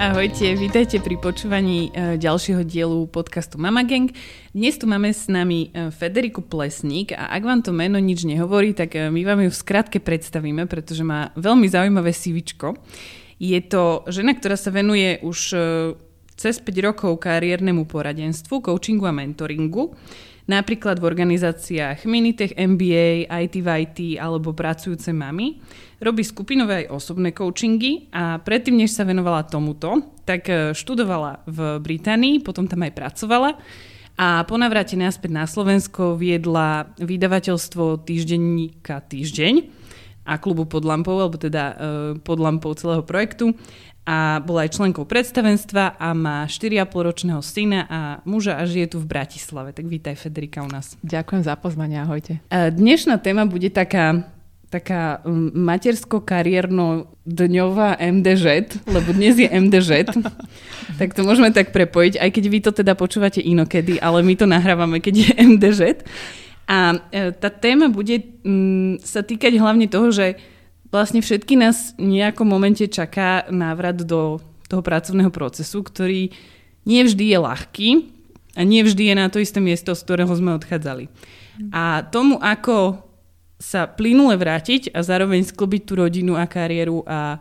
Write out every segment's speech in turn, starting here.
Ahojte, vítajte pri počúvaní e, ďalšieho dielu podcastu Mama Gang. Dnes tu máme s nami e, Federiku Plesník a ak vám to meno nič nehovorí, tak e, my vám ju v skratke predstavíme, pretože má veľmi zaujímavé CVčko. Je to žena, ktorá sa venuje už cez 5 rokov kariérnemu poradenstvu, coachingu a mentoringu. Napríklad v organizáciách Minitech MBA, IT v IT alebo pracujúce mamy. Robí skupinové aj osobné coachingy a predtým, než sa venovala tomuto, tak e, študovala v Británii, potom tam aj pracovala a po navrate naspäť na Slovensko viedla vydavateľstvo týždenníka Týždeň a klubu pod lampou, alebo teda e, pod lampou celého projektu a bola aj členkou predstavenstva a má 4,5 ročného syna a muža a žije tu v Bratislave. Tak vítaj Federika u nás. Ďakujem za pozvanie, ahojte. Dnešná téma bude taká, taká mm, matersko-kariérno-dňová MDŽ, lebo dnes je MDŽ, tak to môžeme tak prepojiť, aj keď vy to teda počúvate inokedy, ale my to nahrávame, keď je MDŽ. A e, tá téma bude mm, sa týkať hlavne toho, že vlastne všetky nás v nejakom momente čaká návrat do toho pracovného procesu, ktorý nie vždy je ľahký a nie vždy je na to isté miesto, z ktorého sme odchádzali. A tomu, ako sa plynule vrátiť a zároveň sklbiť tú rodinu a kariéru a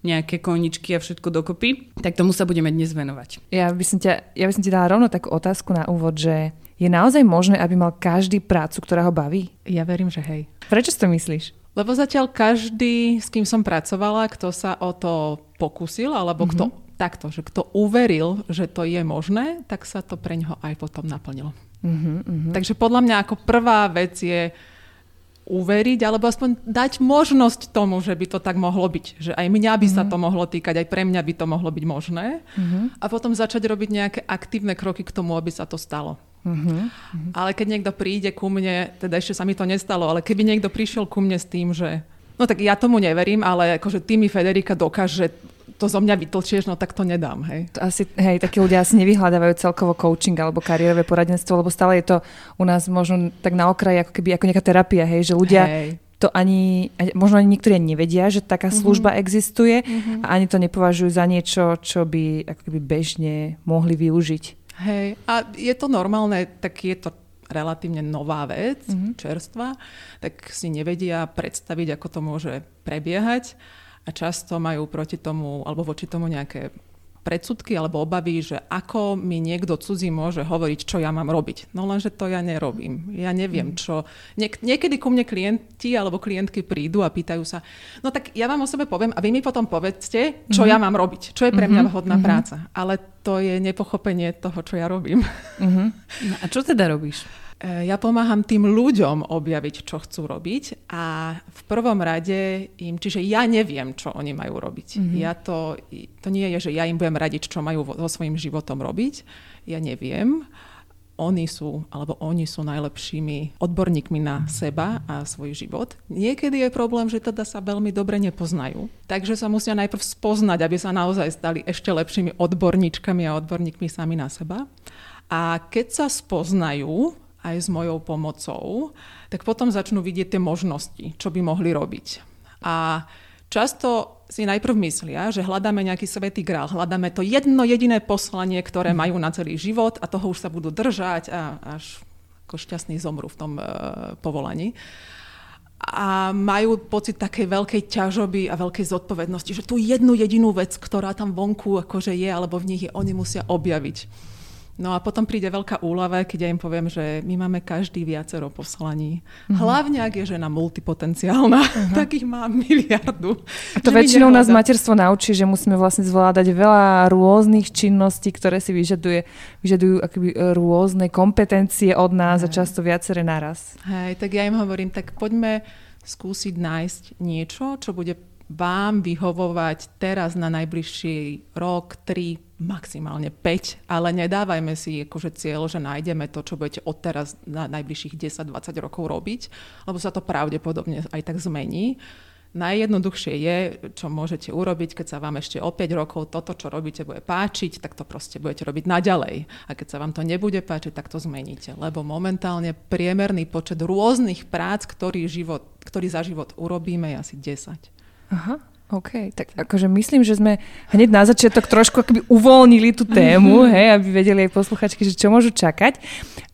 nejaké koničky a všetko dokopy, tak tomu sa budeme dnes venovať. Ja by som, ťa, ja by som ti dala rovno takú otázku na úvod, že je naozaj možné, aby mal každý prácu, ktorá ho baví? Ja verím, že hej. Prečo si to myslíš? Lebo zatiaľ každý, s kým som pracovala, kto sa o to pokúsil, alebo mm-hmm. kto takto, že kto uveril, že to je možné, tak sa to pre ňoho aj potom naplnilo. Mm-hmm. Takže podľa mňa ako prvá vec je uveriť, alebo aspoň dať možnosť tomu, že by to tak mohlo byť. Že aj mňa by sa to mohlo týkať, aj pre mňa by to mohlo byť možné. Mhm. A potom začať robiť nejaké aktívne kroky k tomu, aby sa to stalo. Mhm. Ale keď niekto príde ku mne, teda ešte sa mi to nestalo, ale keby niekto prišiel ku mne s tým, že no tak ja tomu neverím, ale akože ty mi Federika dokáže to zo mňa vytlčieš, no tak to nedám, hej. To asi, hej, takí ľudia asi nevyhľadávajú celkovo coaching alebo kariérové poradenstvo, lebo stále je to u nás možno tak na okraji ako keby ako nejaká terapia, hej, že ľudia Hej. to ani, možno ani niektorí nevedia, že taká služba existuje Mhm. a ani to nepovažujú za niečo, čo by ako keby bežne mohli využiť. Hej, a je to normálne, tak je to relatívne nová vec, Mhm. čerstvá, tak si nevedia predstaviť, ako to môže prebiehať a často majú proti tomu, alebo voči tomu nejaké predsudky alebo obavy, že ako mi niekto cudzí môže hovoriť, čo ja mám robiť. No lenže to ja nerobím. Ja neviem, čo... Niek- niekedy ku mne klienti alebo klientky prídu a pýtajú sa, no tak ja vám o sebe poviem a vy mi potom povedzte, čo ja mám robiť, čo je pre mňa vhodná práca. Ale to je nepochopenie toho, čo ja robím. Mhm. No a čo teda robíš? E, Ja pomáham tým ľuďom objaviť, čo chcú robiť a v prvom rade im, čiže ja neviem, čo oni majú robiť. Mm-hmm. Ja to, to nie je, že ja im budem radiť, čo majú so svojím životom robiť. Ja neviem. Oni sú, alebo oni sú najlepšími odborníkmi na seba a svoj život. Niekedy je problém, že teda sa veľmi dobre nepoznajú. Takže sa musia najprv spoznať, aby sa naozaj stali ešte lepšími odborníčkami a odborníkmi sami na seba. A keď sa spoznajú, aj s mojou pomocou, tak potom začnú vidieť tie možnosti, čo by mohli robiť. A často si najprv myslia, že hľadáme nejaký svetý grál, hľadáme to jedno jediné poslanie, ktoré majú na celý život a toho už sa budú držať a až ako šťastní zomru v tom e, povolaní. A majú pocit takej veľkej ťažoby a veľkej zodpovednosti, že tú jednu jedinú vec, ktorá tam vonku akože je, alebo v nich je, oni musia objaviť. No a potom príde veľká úlava, keď ja im poviem, že my máme každý viacero poslaní. Mm-hmm. Hlavne, ak je žena multipotenciálna, uh-huh. tak ich má miliardu. A to väčšinou nás materstvo naučí, že musíme vlastne zvládať veľa rôznych činností, ktoré si vyžaduje, vyžadujú akoby e, rôzne kompetencie od nás a často viaceré naraz. Hej, tak ja im hovorím, tak poďme skúsiť nájsť niečo, čo bude vám vyhovovať teraz na najbližší rok, 3, maximálne 5, ale nedávajme si akože cieľ, že nájdeme to, čo budete odteraz na najbližších 10-20 rokov robiť, lebo sa to pravdepodobne aj tak zmení. Najjednoduchšie je, čo môžete urobiť, keď sa vám ešte o 5 rokov toto, čo robíte, bude páčiť, tak to proste budete robiť naďalej. A keď sa vám to nebude páčiť, tak to zmeníte. Lebo momentálne priemerný počet rôznych prác, ktorý, život, ktorý za život urobíme, je asi 10. Aha. OK, tak akože myslím, že sme hneď na začiatok trošku akoby uvoľnili tú tému, hej, aby vedeli aj posluchačky, že čo môžu čakať.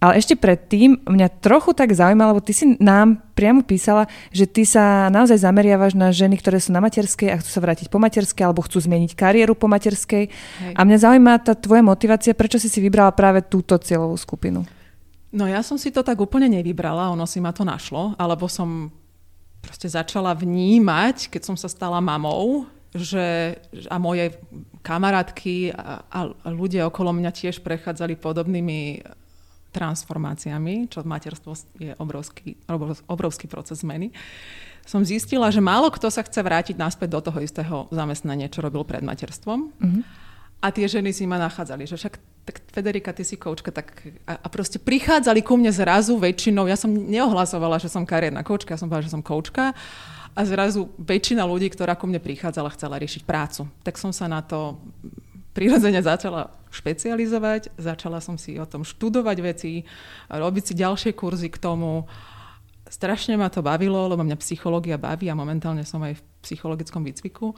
Ale ešte predtým mňa trochu tak zaujíma, lebo ty si nám priamo písala, že ty sa naozaj zameriavaš na ženy, ktoré sú na materskej a chcú sa vrátiť po materskej alebo chcú zmeniť kariéru po materskej. Hej. A mňa zaujíma tá tvoja motivácia, prečo si si vybrala práve túto cieľovú skupinu. No ja som si to tak úplne nevybrala, ono si ma to našlo, alebo som proste začala vnímať, keď som sa stala mamou, že a moje kamarátky a, a ľudia okolo mňa tiež prechádzali podobnými transformáciami, čo materstvo je obrovský, obrovský proces zmeny, som zistila, že málo kto sa chce vrátiť naspäť do toho istého zamestnania, čo robil pred materstvom. Mm-hmm. A tie ženy si ma nachádzali, že však tak Federika, ty si koučka, tak a, a proste prichádzali ku mne zrazu väčšinou, ja som neohlasovala, že som kariérna koučka, ja som povedala, že som koučka a zrazu väčšina ľudí, ktorá ku mne prichádzala, chcela riešiť prácu. Tak som sa na to prirodzene začala špecializovať, začala som si o tom študovať veci, robiť si ďalšie kurzy k tomu. Strašne ma to bavilo, lebo mňa psychológia baví a momentálne som aj v psychologickom výcviku.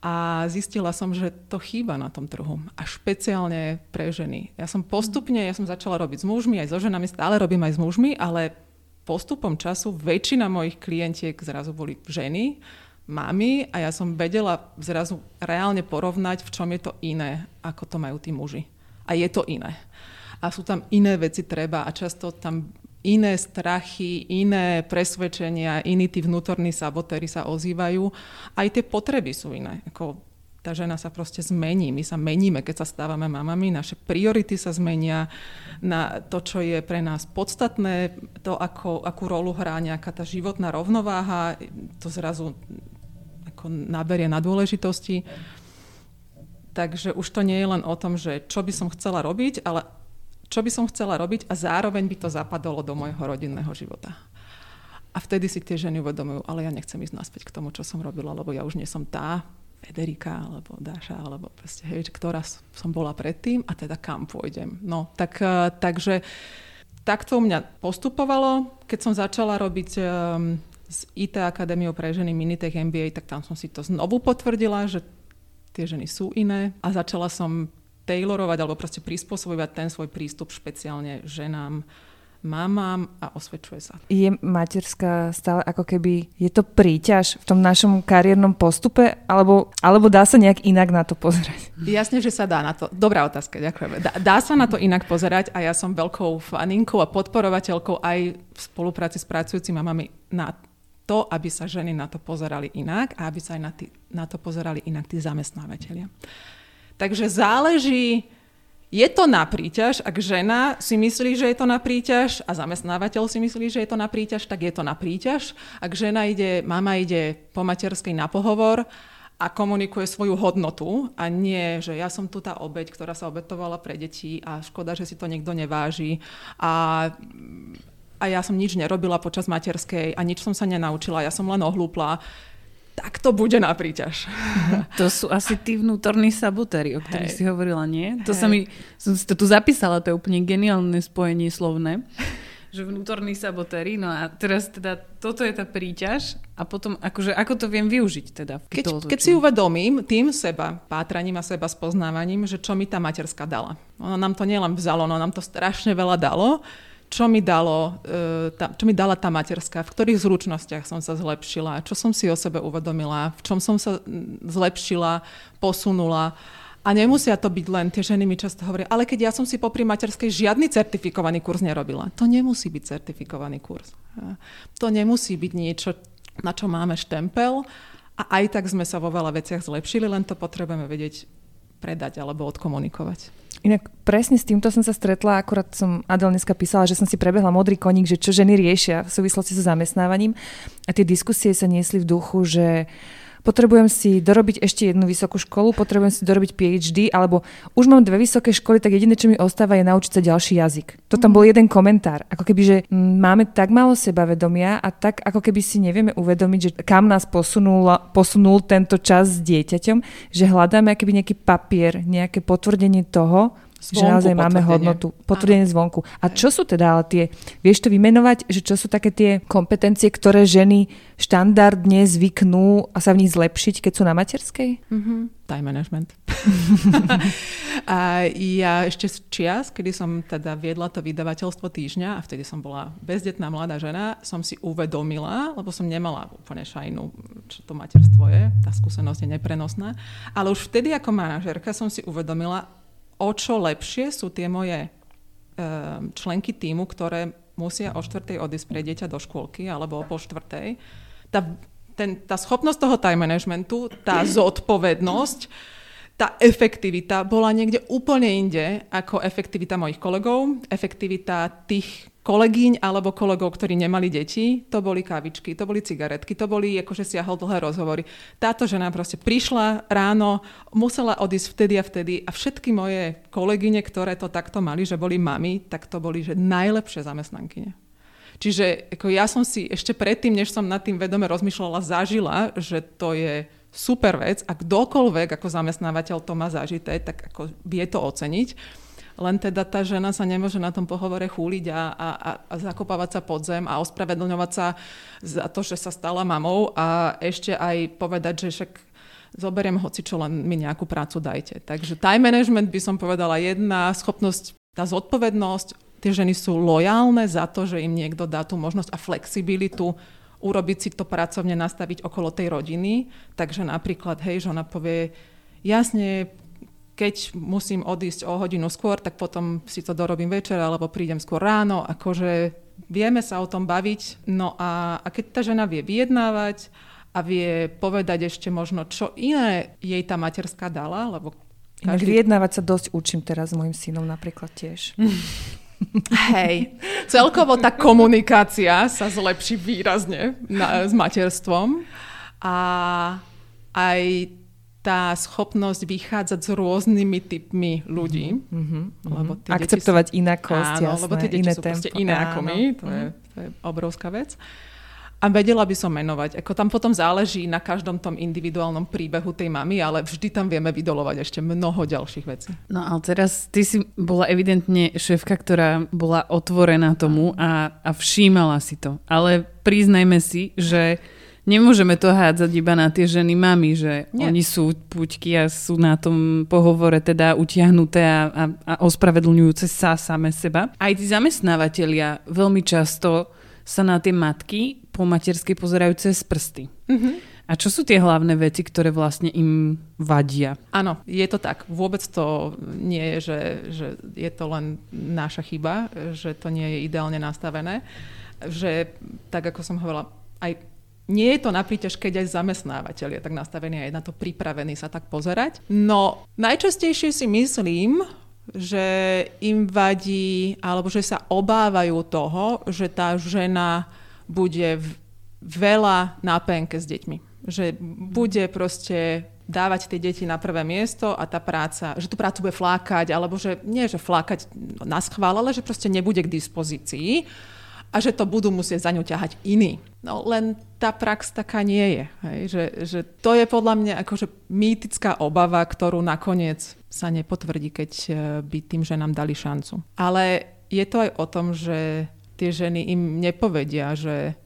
A zistila som, že to chýba na tom trhu. A špeciálne pre ženy. Ja som postupne, ja som začala robiť s mužmi, aj so ženami, stále robím aj s mužmi, ale postupom času väčšina mojich klientiek zrazu boli ženy, mami a ja som vedela zrazu reálne porovnať, v čom je to iné, ako to majú tí muži. A je to iné. A sú tam iné veci treba a často tam iné strachy, iné presvedčenia, iní tí vnútorní sabotéry sa ozývajú. Aj tie potreby sú iné. Ako tá žena sa proste zmení. My sa meníme, keď sa stávame mamami. Naše priority sa zmenia na to, čo je pre nás podstatné, to, ako, akú rolu hrá nejaká tá životná rovnováha, to zrazu ako naberie na dôležitosti. Takže už to nie je len o tom, že čo by som chcela robiť, ale čo by som chcela robiť a zároveň by to zapadalo do môjho rodinného života. A vtedy si tie ženy uvedomujú, ale ja nechcem ísť naspäť k tomu, čo som robila, lebo ja už nie som tá Federika, alebo Dáša, alebo proste, hej, ktorá som bola predtým a teda kam pôjdem. No, tak, uh, takže takto u mňa postupovalo. Keď som začala robiť um, s IT Akadémiou pre ženy Minitech MBA, tak tam som si to znovu potvrdila, že tie ženy sú iné a začala som tailorovať alebo proste prispôsobovať ten svoj prístup špeciálne ženám, mamám a osvedčuje sa. Je materská stále ako keby, je to príťaž v tom našom kariérnom postupe, alebo, alebo dá sa nejak inak na to pozerať? Jasne, že sa dá na to. Dobrá otázka, ďakujeme. Dá, dá sa na to inak pozerať a ja som veľkou faninkou a podporovateľkou aj v spolupráci s pracujúcimi mamami na to, aby sa ženy na to pozerali inak a aby sa aj na, tý, na to pozerali inak tí zamestnávateľia. Takže záleží, je to na príťaž, ak žena si myslí, že je to na príťaž a zamestnávateľ si myslí, že je to na príťaž, tak je to na príťaž. Ak žena ide, mama ide po materskej na pohovor a komunikuje svoju hodnotu a nie, že ja som tu tá obeď, ktorá sa obetovala pre deti a škoda, že si to niekto neváži a a ja som nič nerobila počas materskej a nič som sa nenaučila, ja som len ohlúpla tak to bude na príťaž. To sú asi tí vnútorní sabotéri, o ktorých Hej. si hovorila, nie? To Hej. sa mi, som si to tu zapísala, to je úplne geniálne spojenie slovné že vnútorní sabotéri, no a teraz teda toto je tá príťaž a potom akože ako to viem využiť teda? Keď, keď si uvedomím tým seba, pátraním a seba spoznávaním, že čo mi tá materská dala. Ono nám to nielen vzalo, ono nám to strašne veľa dalo, čo mi, dalo, e, čo mi dala tá materská, v ktorých zručnostiach som sa zlepšila, čo som si o sebe uvedomila, v čom som sa zlepšila, posunula. A nemusia to byť len, tie ženy mi často hovoria, ale keď ja som si popri materskej žiadny certifikovaný kurz nerobila. To nemusí byť certifikovaný kurz. To nemusí byť niečo, na čo máme štempel a aj tak sme sa vo veľa veciach zlepšili, len to potrebujeme vedieť predať alebo odkomunikovať. Inak presne s týmto som sa stretla, akurát som Adel dneska písala, že som si prebehla modrý koník, že čo ženy riešia v súvislosti so zamestnávaním a tie diskusie sa niesli v duchu, že potrebujem si dorobiť ešte jednu vysokú školu, potrebujem si dorobiť PhD, alebo už mám dve vysoké školy, tak jediné, čo mi ostáva, je naučiť sa ďalší jazyk. To tam bol jeden komentár. Ako keby, že máme tak málo sebavedomia a tak ako keby si nevieme uvedomiť, že kam nás posunul, posunul tento čas s dieťaťom, že hľadáme akýby nejaký papier, nejaké potvrdenie toho, Zvonku že naozaj máme hodnotu, potvrdenie zvonku. A čo sú teda ale tie, vieš to vymenovať, že čo sú také tie kompetencie, ktoré ženy štandardne zvyknú a sa v nich zlepšiť, keď sú na materskej? Mm-hmm. Time management. a ja ešte z čias, kedy som teda viedla to vydavateľstvo týždňa a vtedy som bola bezdetná mladá žena, som si uvedomila, lebo som nemala úplne šajnu, čo to materstvo je, tá skúsenosť je neprenosná, ale už vtedy ako manažerka som si uvedomila, o čo lepšie sú tie moje um, členky týmu, ktoré musia o štvrtej odísť pre dieťa do škôlky alebo o pol štvrtej. Tá, ten, tá schopnosť toho time managementu, tá zodpovednosť, tá efektivita bola niekde úplne inde ako efektivita mojich kolegov, efektivita tých kolegyň alebo kolegov, ktorí nemali deti, to boli kávičky, to boli cigaretky, to boli akože siahol dlhé rozhovory. Táto žena proste prišla ráno, musela odísť vtedy a vtedy a všetky moje kolegyne, ktoré to takto mali, že boli mami, tak to boli že najlepšie zamestnankyne. Čiže ako ja som si ešte predtým, než som nad tým vedome rozmýšľala, zažila, že to je super vec a kdokoľvek ako zamestnávateľ to má zažité, tak ako vie to oceniť len teda tá žena sa nemôže na tom pohovore chúliť a, a, a zakopávať sa pod zem a ospravedlňovať sa za to, že sa stala mamou a ešte aj povedať, že však zoberiem hoci čo, len mi nejakú prácu dajte. Takže time management by som povedala jedna schopnosť, tá zodpovednosť, tie ženy sú lojálne za to, že im niekto dá tú možnosť a flexibilitu urobiť si to pracovne, nastaviť okolo tej rodiny. Takže napríklad, hej, že ona povie, jasne, keď musím odísť o hodinu skôr, tak potom si to dorobím večer alebo prídem skôr ráno. Akože vieme sa o tom baviť. No a, a keď tá žena vie vyjednávať a vie povedať ešte možno, čo iné jej tá materská dala, lebo každý... vyjednávať sa dosť učím teraz s mojim synom napríklad tiež. Hej, celkovo tá komunikácia sa zlepší výrazne na, s materstvom a aj tá schopnosť vychádzať s rôznymi typmi ľudí. Mm-hmm, lebo tie Akceptovať sú... inakosť, Áno, jasné, lebo tie deti iné sú tempo. iné áno. ako my. To, mm-hmm. je, to je obrovská vec. A vedela by som menovať. Ako tam potom záleží na každom tom individuálnom príbehu tej mamy, ale vždy tam vieme vydolovať ešte mnoho ďalších vecí. No ale teraz ty si bola evidentne šéfka, ktorá bola otvorená tomu a, a všímala si to. Ale priznajme si, že Nemôžeme to hádzať iba na tie ženy mami, že Nie. oni sú puťky a sú na tom pohovore teda utiahnuté a, a, a ospravedlňujúce sa same seba. Aj tí zamestnávateľia veľmi často sa na tie matky po materskej pozerajú cez prsty. Mm-hmm. A čo sú tie hlavné veci, ktoré vlastne im vadia? Áno, je to tak. Vôbec to nie je, že, že je to len naša chyba, že to nie je ideálne nastavené. Že, tak ako som hovorila, aj nie je to na príťaž, keď aj zamestnávateľ je tak nastavený a je na to pripravený sa tak pozerať. No, najčastejšie si myslím, že im vadí, alebo že sa obávajú toho, že tá žena bude veľa na penke s deťmi. Že bude proste dávať tie deti na prvé miesto a tá práca, že tú prácu bude flákať, alebo že nie, že flákať na schvál, ale že proste nebude k dispozícii a že to budú musieť za ňu ťahať iní. No len tá prax taká nie je. Hej? Že, že to je podľa mňa akože mýtická obava, ktorú nakoniec sa nepotvrdí, keď e, by tým ženám dali šancu. Ale je to aj o tom, že tie ženy im nepovedia, že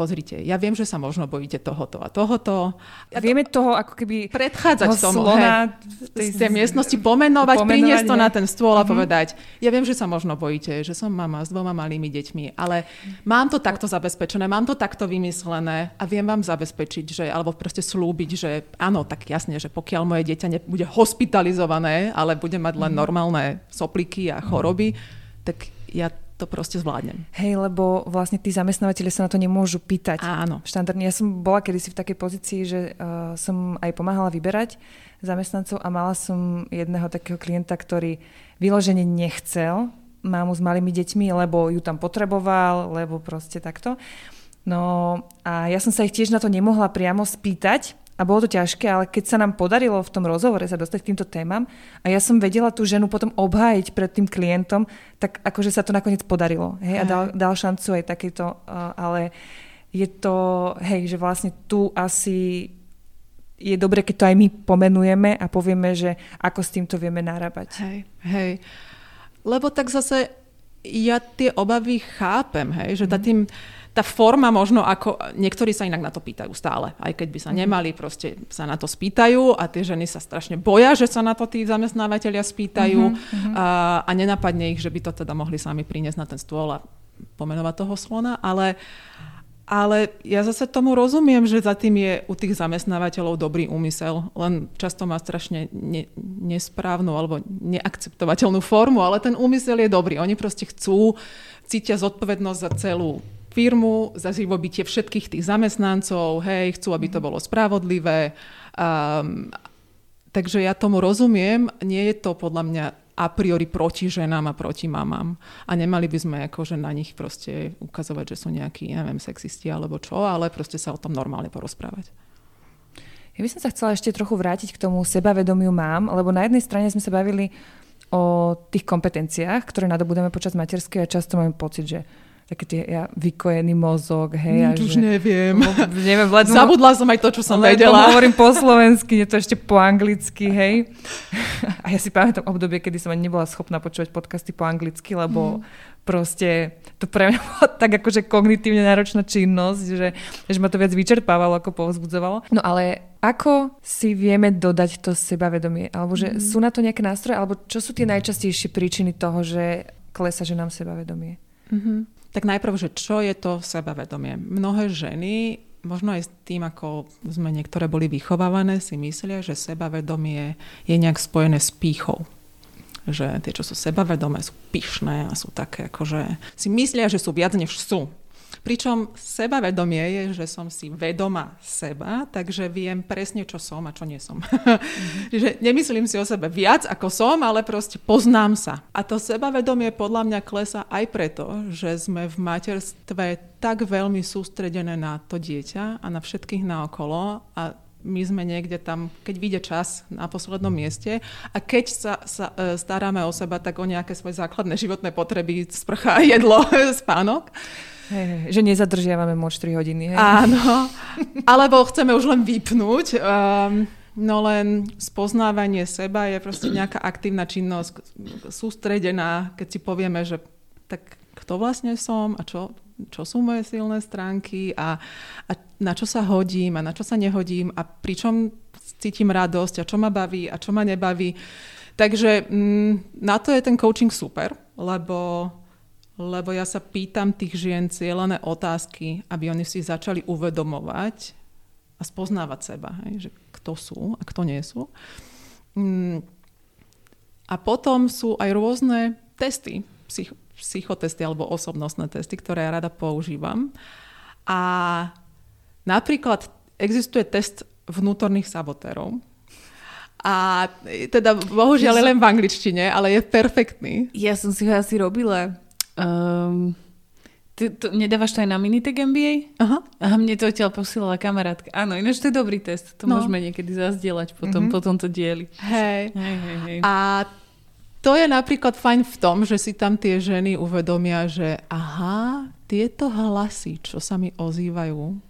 pozrite, ja viem, že sa možno bojíte tohoto a tohoto. Ja Vieme to, toho ako keby predchádzať tomu, hej, tej, tej miestnosti pomenovať, priniesť to na ten stôl a uh-huh. povedať, ja viem, že sa možno bojíte, že som mama s dvoma malými deťmi, ale mám to takto zabezpečené, mám to takto vymyslené a viem vám zabezpečiť, že, alebo proste slúbiť, že áno, tak jasne, že pokiaľ moje dieťa nebude hospitalizované, ale bude mať len uh-huh. normálne sopliky a choroby, tak ja to proste zvládnem. Hej, lebo vlastne tí zamestnávateľe sa na to nemôžu pýtať. Áno. Štandardne. Ja som bola kedysi v takej pozícii, že uh, som aj pomáhala vyberať zamestnancov a mala som jedného takého klienta, ktorý vyložene nechcel mámu s malými deťmi, lebo ju tam potreboval, lebo proste takto. No a ja som sa ich tiež na to nemohla priamo spýtať, a bolo to ťažké, ale keď sa nám podarilo v tom rozhovore sa dostať k týmto témam a ja som vedela tú ženu potom obhájiť pred tým klientom, tak akože sa to nakoniec podarilo. Hej, a dal, dal šancu aj takéto, ale je to, hej, že vlastne tu asi je dobre, keď to aj my pomenujeme a povieme, že ako s týmto vieme narábať. Hej, hej. Lebo tak zase ja tie obavy chápem, hej, že mm. tým tá forma možno ako, niektorí sa inak na to pýtajú stále, aj keď by sa mhm. nemali, proste sa na to spýtajú a tie ženy sa strašne boja, že sa na to tí zamestnávateľia spýtajú uh-huh. a, a nenapadne ich, že by to teda mohli sami priniesť na ten stôl a pomenovať toho slona, ale ale ja zase tomu rozumiem, že za tým je u tých zamestnávateľov dobrý úmysel, len často má strašne ne, nesprávnu alebo neakceptovateľnú formu, ale ten úmysel je dobrý. Oni proste chcú, cítia zodpovednosť za celú firmu, za živobytie všetkých tých zamestnancov, hej, chcú, aby to mhm. bolo spravodlivé. Um, takže ja tomu rozumiem, nie je to podľa mňa a priori proti ženám a proti mamám. A nemali by sme akože na nich proste ukazovať, že sú nejakí, neviem, sexisti alebo čo, ale proste sa o tom normálne porozprávať. Ja by som sa chcela ešte trochu vrátiť k tomu sebavedomiu mám, lebo na jednej strane sme sa bavili o tých kompetenciách, ktoré nadobudeme počas materskej a často máme pocit, že také tie ja, vykojený mozog, hej. Nič už že, neviem. Bo, neviem ledmo, Zabudla som aj to, čo som vedela. hovorím po slovensky, nie to ešte po anglicky, hej. A ja si pamätám obdobie, kedy som ani nebola schopná počúvať podcasty po anglicky, lebo mm. proste to pre mňa bolo tak akože kognitívne náročná činnosť, že, že ma to viac vyčerpávalo, ako povzbudzovalo. No ale ako si vieme dodať to sebavedomie? Alebo že mm. sú na to nejaké nástroje? Alebo čo sú tie najčastejšie príčiny toho, že klesa že nám sebavedomie? Mm-hmm. Tak najprv, že čo je to sebavedomie? Mnohé ženy, možno aj s tým, ako sme niektoré boli vychovávané, si myslia, že sebavedomie je nejak spojené s pýchou. Že tie, čo sú sebavedomé, sú pyšné a sú také, akože si myslia, že sú viac, než sú. Pričom sebavedomie je, že som si vedoma seba, takže viem presne, čo som a čo nie som. Mm-hmm. že nemyslím si o sebe viac, ako som, ale proste poznám sa. A to sebavedomie podľa mňa klesa aj preto, že sme v materstve tak veľmi sústredené na to dieťa a na všetkých naokolo a my sme niekde tam, keď vyjde čas na poslednom mieste a keď sa, sa e, staráme o seba, tak o nejaké svoje základné životné potreby, sprcha, jedlo, spánok. Hey, že nezadržiavame moč 3 hodiny. Hej. Áno, alebo chceme už len vypnúť. Um, no len spoznávanie seba je proste nejaká aktívna činnosť, sústredená, keď si povieme, že tak kto vlastne som a čo, čo sú moje silné stránky a, a na čo sa hodím a na čo sa nehodím a pričom cítim radosť a čo ma baví a čo ma nebaví. Takže mm, na to je ten coaching super, lebo lebo ja sa pýtam tých žien cieľané otázky, aby oni si začali uvedomovať a spoznávať seba, hej, že kto sú a kto nie sú. Mm. A potom sú aj rôzne testy, psych- psychotesty alebo osobnostné testy, ktoré ja rada používam. A napríklad existuje test vnútorných sabotérov, a teda bohužiaľ ja som... len v angličtine, ale je perfektný. Ja som si ho asi robila. Um, ty, to, nedávaš to aj na Minitech MBA? Aha. Aha, mne to odtiaľ posílala kamarátka. Áno, ináč to je dobrý test. To no. môžeme niekedy zazdieľať potom, mm-hmm. potom to dieli. Hej. hej, hej, hej. A to je napríklad fajn v tom, že si tam tie ženy uvedomia, že aha, tieto hlasy, čo sa mi ozývajú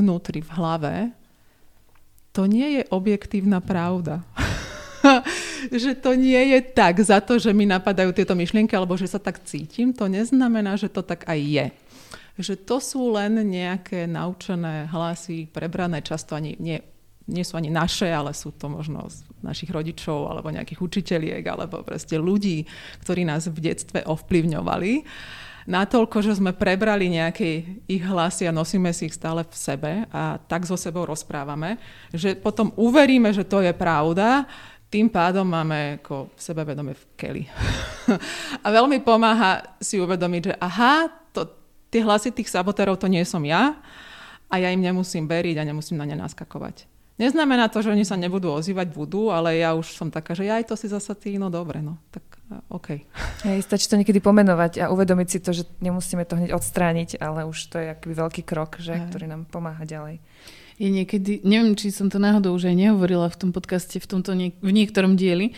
vnútri, v hlave, to nie je objektívna pravda. že to nie je tak za to, že mi napadajú tieto myšlienky alebo že sa tak cítim, to neznamená, že to tak aj je. Že to sú len nejaké naučené hlasy, prebrané často ani nie, nie sú ani naše, ale sú to možno z našich rodičov alebo nejakých učiteľiek alebo proste ľudí, ktorí nás v detstve ovplyvňovali natoľko, že sme prebrali nejaké ich hlasy a nosíme si ich stále v sebe a tak so sebou rozprávame, že potom uveríme, že to je pravda tým pádom máme ako sebavedomie v keli. a veľmi pomáha si uvedomiť, že aha, to, tie hlasy tých sabotérov to nie som ja a ja im nemusím veriť a nemusím na ne naskakovať. Neznamená to, že oni sa nebudú ozývať, budú, ale ja už som taká, že ja aj to si zasa ty, no dobre, no. Tak OK. Hej, stačí to niekedy pomenovať a uvedomiť si to, že nemusíme to hneď odstrániť, ale už to je aký veľký krok, že, ktorý nám pomáha ďalej. Je niekedy, neviem, či som to náhodou už aj nehovorila v tom podcaste, v tomto niek- v niektorom dieli,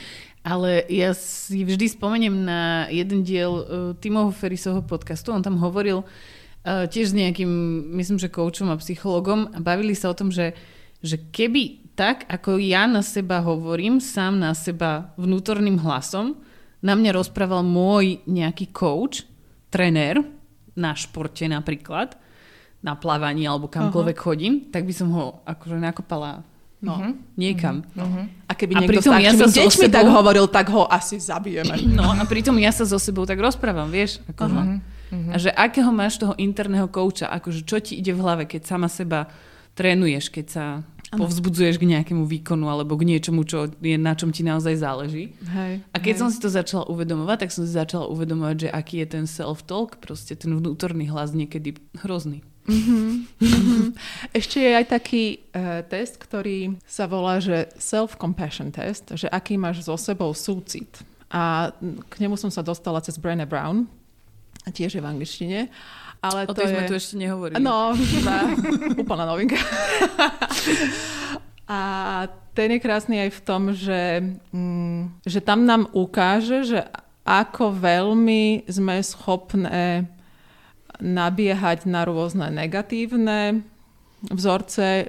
ale ja si vždy spomeniem na jeden diel uh, Timoho Ferisovho podcastu. On tam hovoril uh, tiež s nejakým, myslím, že koučom a psychologom a bavili sa o tom, že, že keby tak, ako ja na seba hovorím, sám na seba vnútorným hlasom, na mňa rozprával môj nejaký coach, trenér, na športe napríklad, na plávaní alebo kamkoľvek uh-huh. chodím, tak by som ho akože nakopala No, uh-huh. niekam. Uh-huh. A keby a niekto s ja sa deťmi sebou... tak hovoril, tak ho asi zabijeme. No a pritom ja sa so sebou tak rozprávam, vieš? Akože. Uh-huh. A že akého máš toho interného kouča, akože čo ti ide v hlave, keď sama seba trénuješ, keď sa ano. povzbudzuješ k nejakému výkonu alebo k niečomu, čo je, na čom ti naozaj záleží. Hej, a keď hej. som si to začala uvedomovať, tak som si začala uvedomovať, že aký je ten self-talk, proste ten vnútorný hlas niekedy hrozný. Mm-hmm. Ešte je aj taký uh, test, ktorý sa volá, že self-compassion test, že aký máš so sebou súcit. A k nemu som sa dostala cez Brené Brown, tiež je v angličtine. Ale o to tej je... sme tu ešte nehovorili. No, úplná novinka. A ten je krásny aj v tom, že, mm, že tam nám ukáže, že ako veľmi sme schopné nabiehať na rôzne negatívne vzorce e,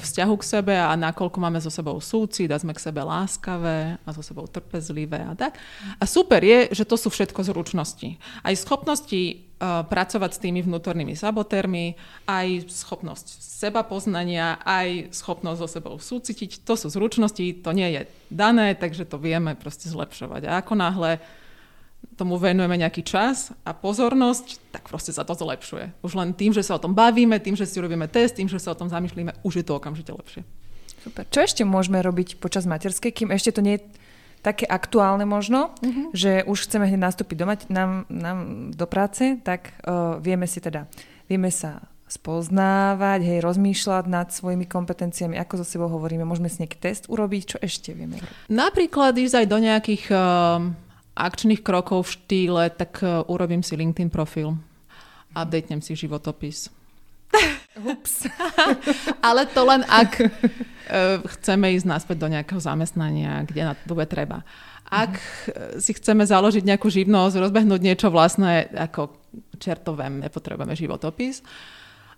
vzťahu k sebe a nakoľko máme so sebou súcit a sme k sebe láskavé a so sebou trpezlivé a tak. A super je, že to sú všetko zručnosti. Aj schopnosti uh, pracovať s tými vnútornými sabotérmi, aj schopnosť seba poznania, aj schopnosť so sebou súcitiť. To sú zručnosti, to nie je dané, takže to vieme proste zlepšovať. A ako náhle tomu venujeme nejaký čas a pozornosť, tak proste sa to zlepšuje. Už len tým, že sa o tom bavíme, tým, že si robíme test, tým, že sa o tom zamýšľame, už je to okamžite lepšie. Super. Čo ešte môžeme robiť počas materskej, kým ešte to nie je také aktuálne možno, uh-huh. že už chceme hneď nastúpiť do, mať, nám, nám do práce, tak uh, vieme si teda, vieme sa spoznávať, hej, rozmýšľať nad svojimi kompetenciami, ako so sebou hovoríme, môžeme si nejaký test urobiť, čo ešte vieme? Napríklad ísť aj do nejakých uh, akčných krokov v štýle, tak uh, urobím si LinkedIn profil, updatenem si životopis. Ups. Ale to len ak uh, chceme ísť naspäť do nejakého zamestnania, kde na to bude treba. Ak uh, si chceme založiť nejakú živnosť, rozbehnúť niečo vlastné, ako čertovém, nepotrebujeme životopis.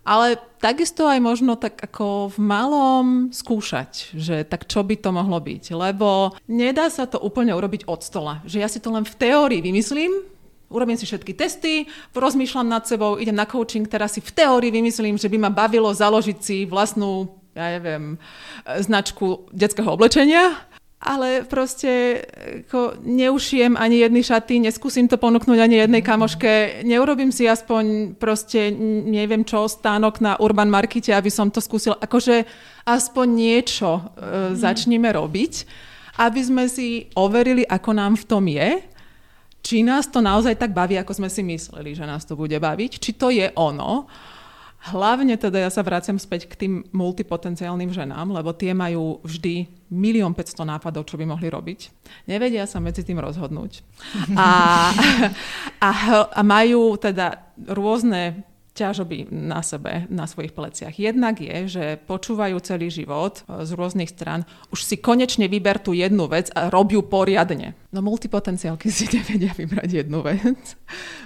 Ale takisto aj možno tak ako v malom skúšať, že tak čo by to mohlo byť. Lebo nedá sa to úplne urobiť od stola. Že ja si to len v teórii vymyslím, urobím si všetky testy, rozmýšľam nad sebou, idem na coaching, teraz si v teórii vymyslím, že by ma bavilo založiť si vlastnú, ja neviem, značku detského oblečenia ale proste ako, neušijem ani jedny šaty, neskúsim to ponúknuť ani jednej mhm. kamoške, neurobím si aspoň proste neviem čo, stánok na Urban Markete, aby som to skúsil. Akože aspoň niečo e, mm. začneme robiť, aby sme si overili, ako nám v tom je, či nás to naozaj tak baví, ako sme si mysleli, že nás to bude baviť, či to je ono. Hlavne teda ja sa vraciam späť k tým multipotenciálnym ženám, lebo tie majú vždy milión 500 nápadov, čo by mohli robiť. Nevedia sa medzi tým rozhodnúť. A, a, a majú teda rôzne ťažoby na sebe, na svojich pleciach. Jednak je, že počúvajú celý život e, z rôznych stran, už si konečne vyber tú jednu vec a robiu poriadne. No multipotenciálky si nevedia vybrať jednu vec.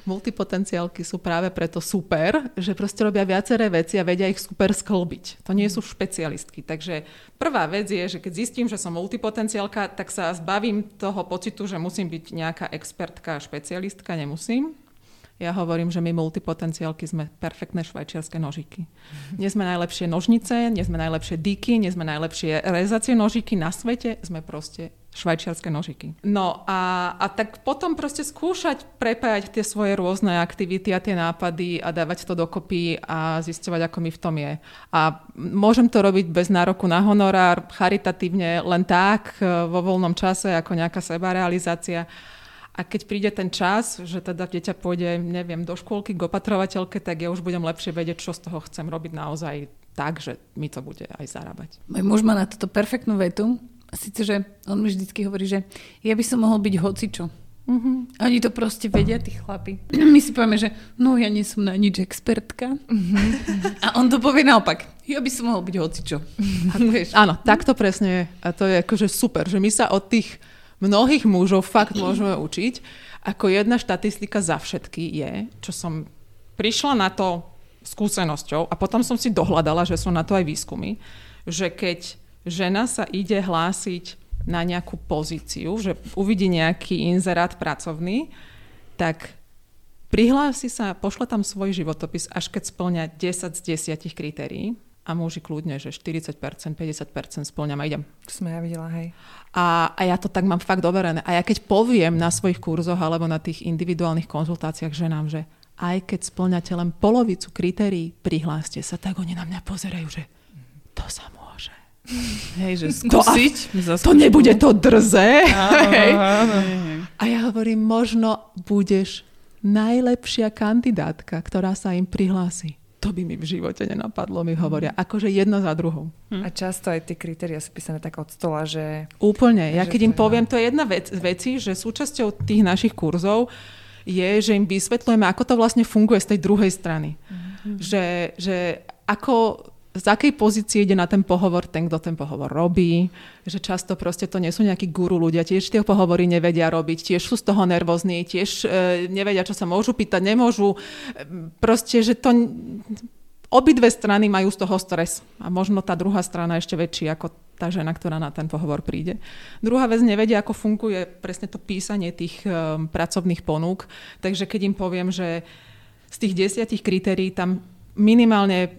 Multipotenciálky sú práve preto super, že proste robia viaceré veci a vedia ich super sklbiť. To nie sú špecialistky. Takže prvá vec je, že keď zistím, že som multipotenciálka, tak sa zbavím toho pocitu, že musím byť nejaká expertka špecialistka, nemusím ja hovorím, že my multipotenciálky sme perfektné švajčiarske nožiky. Nie sme najlepšie nožnice, nie sme najlepšie díky, nie sme najlepšie rezacie nožiky na svete, sme proste švajčiarske nožiky. No a, a tak potom proste skúšať prepájať tie svoje rôzne aktivity a tie nápady a dávať to dokopy a zisťovať, ako mi v tom je. A môžem to robiť bez nároku na honorár, charitatívne, len tak, vo voľnom čase, ako nejaká sebarealizácia. A keď príde ten čas, že teda dieťa pôjde, neviem, do škôlky k opatrovateľke, tak ja už budem lepšie vedieť, čo z toho chcem robiť naozaj tak, že mi to bude aj zarábať. Môj muž má na toto perfektnú vetu. Sice, že on mi vždycky hovorí, že ja by som mohol byť hocičo. Uh-huh. Oni to proste vedia, tí chlapi. My si povieme, že no ja nie som na nič expertka. Uh-huh. A on to povie naopak. Ja by som mohol byť hocičo. Uh-huh. Áno, tak to presne. A to je akože super, že my sa od tých mnohých mužov fakt môžeme učiť. Ako jedna štatistika za všetky je, čo som prišla na to skúsenosťou a potom som si dohľadala, že sú na to aj výskumy, že keď žena sa ide hlásiť na nejakú pozíciu, že uvidí nejaký inzerát pracovný, tak prihlási sa, pošle tam svoj životopis, až keď splňa 10 z 10 kritérií a muži kľudne, že 40%, 50% splňam a idem. To som ja videla, hej. A, a ja to tak mám fakt overené. A ja keď poviem na svojich kurzoch alebo na tých individuálnych konzultáciách ženám, že aj keď splňate len polovicu kritérií, prihláste sa, tak oni na mňa pozerajú, že to sa môže. Hej, že skúsiť. To, to nebude to drze. A ja hovorím, možno budeš najlepšia kandidátka, ktorá sa im prihlási to by mi v živote nenapadlo, mi hovoria. Akože jedna za druhou. Hm. A často aj tie kritéria sú písané tak od stola, že... Úplne. Ja keď im poviem, to je jedna vec, veci, že súčasťou tých našich kurzov je, že im vysvetľujeme, ako to vlastne funguje z tej druhej strany. Mm-hmm. Že, že ako z akej pozície ide na ten pohovor ten, kto ten pohovor robí, že často proste to nie sú nejakí guru ľudia, tiež tie pohovory nevedia robiť, tiež sú z toho nervózni, tiež e, nevedia, čo sa môžu pýtať, nemôžu. Proste, že to... Obidve strany majú z toho stres a možno tá druhá strana ešte väčší ako tá žena, ktorá na ten pohovor príde. Druhá vec, nevedia, ako funguje presne to písanie tých um, pracovných ponúk, takže keď im poviem, že z tých desiatich kritérií tam minimálne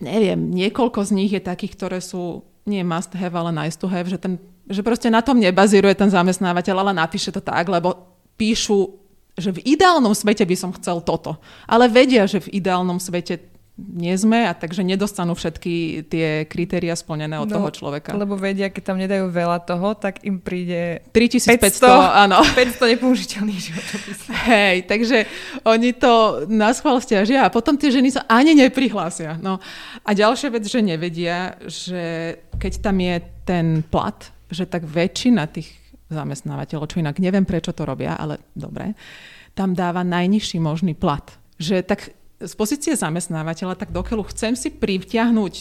neviem, niekoľko z nich je takých, ktoré sú nie must have, ale nice to have, že, ten, že proste na tom nebazíruje ten zamestnávateľ, ale napíše to tak, lebo píšu, že v ideálnom svete by som chcel toto. Ale vedia, že v ideálnom svete nie sme a takže nedostanú všetky tie kritéria splnené od no, toho človeka. Lebo vedia, keď tam nedajú veľa toho, tak im príde 3500, 500, áno. 500 nepoužiteľných životopis. Hej, takže oni to na schvál stiažia a potom tie ženy sa ani neprihlásia. No. A ďalšia vec, že nevedia, že keď tam je ten plat, že tak väčšina tých zamestnávateľov, čo inak neviem, prečo to robia, ale dobre, tam dáva najnižší možný plat. Že tak z pozície zamestnávateľa, tak dokeľu chcem si privtiahnuť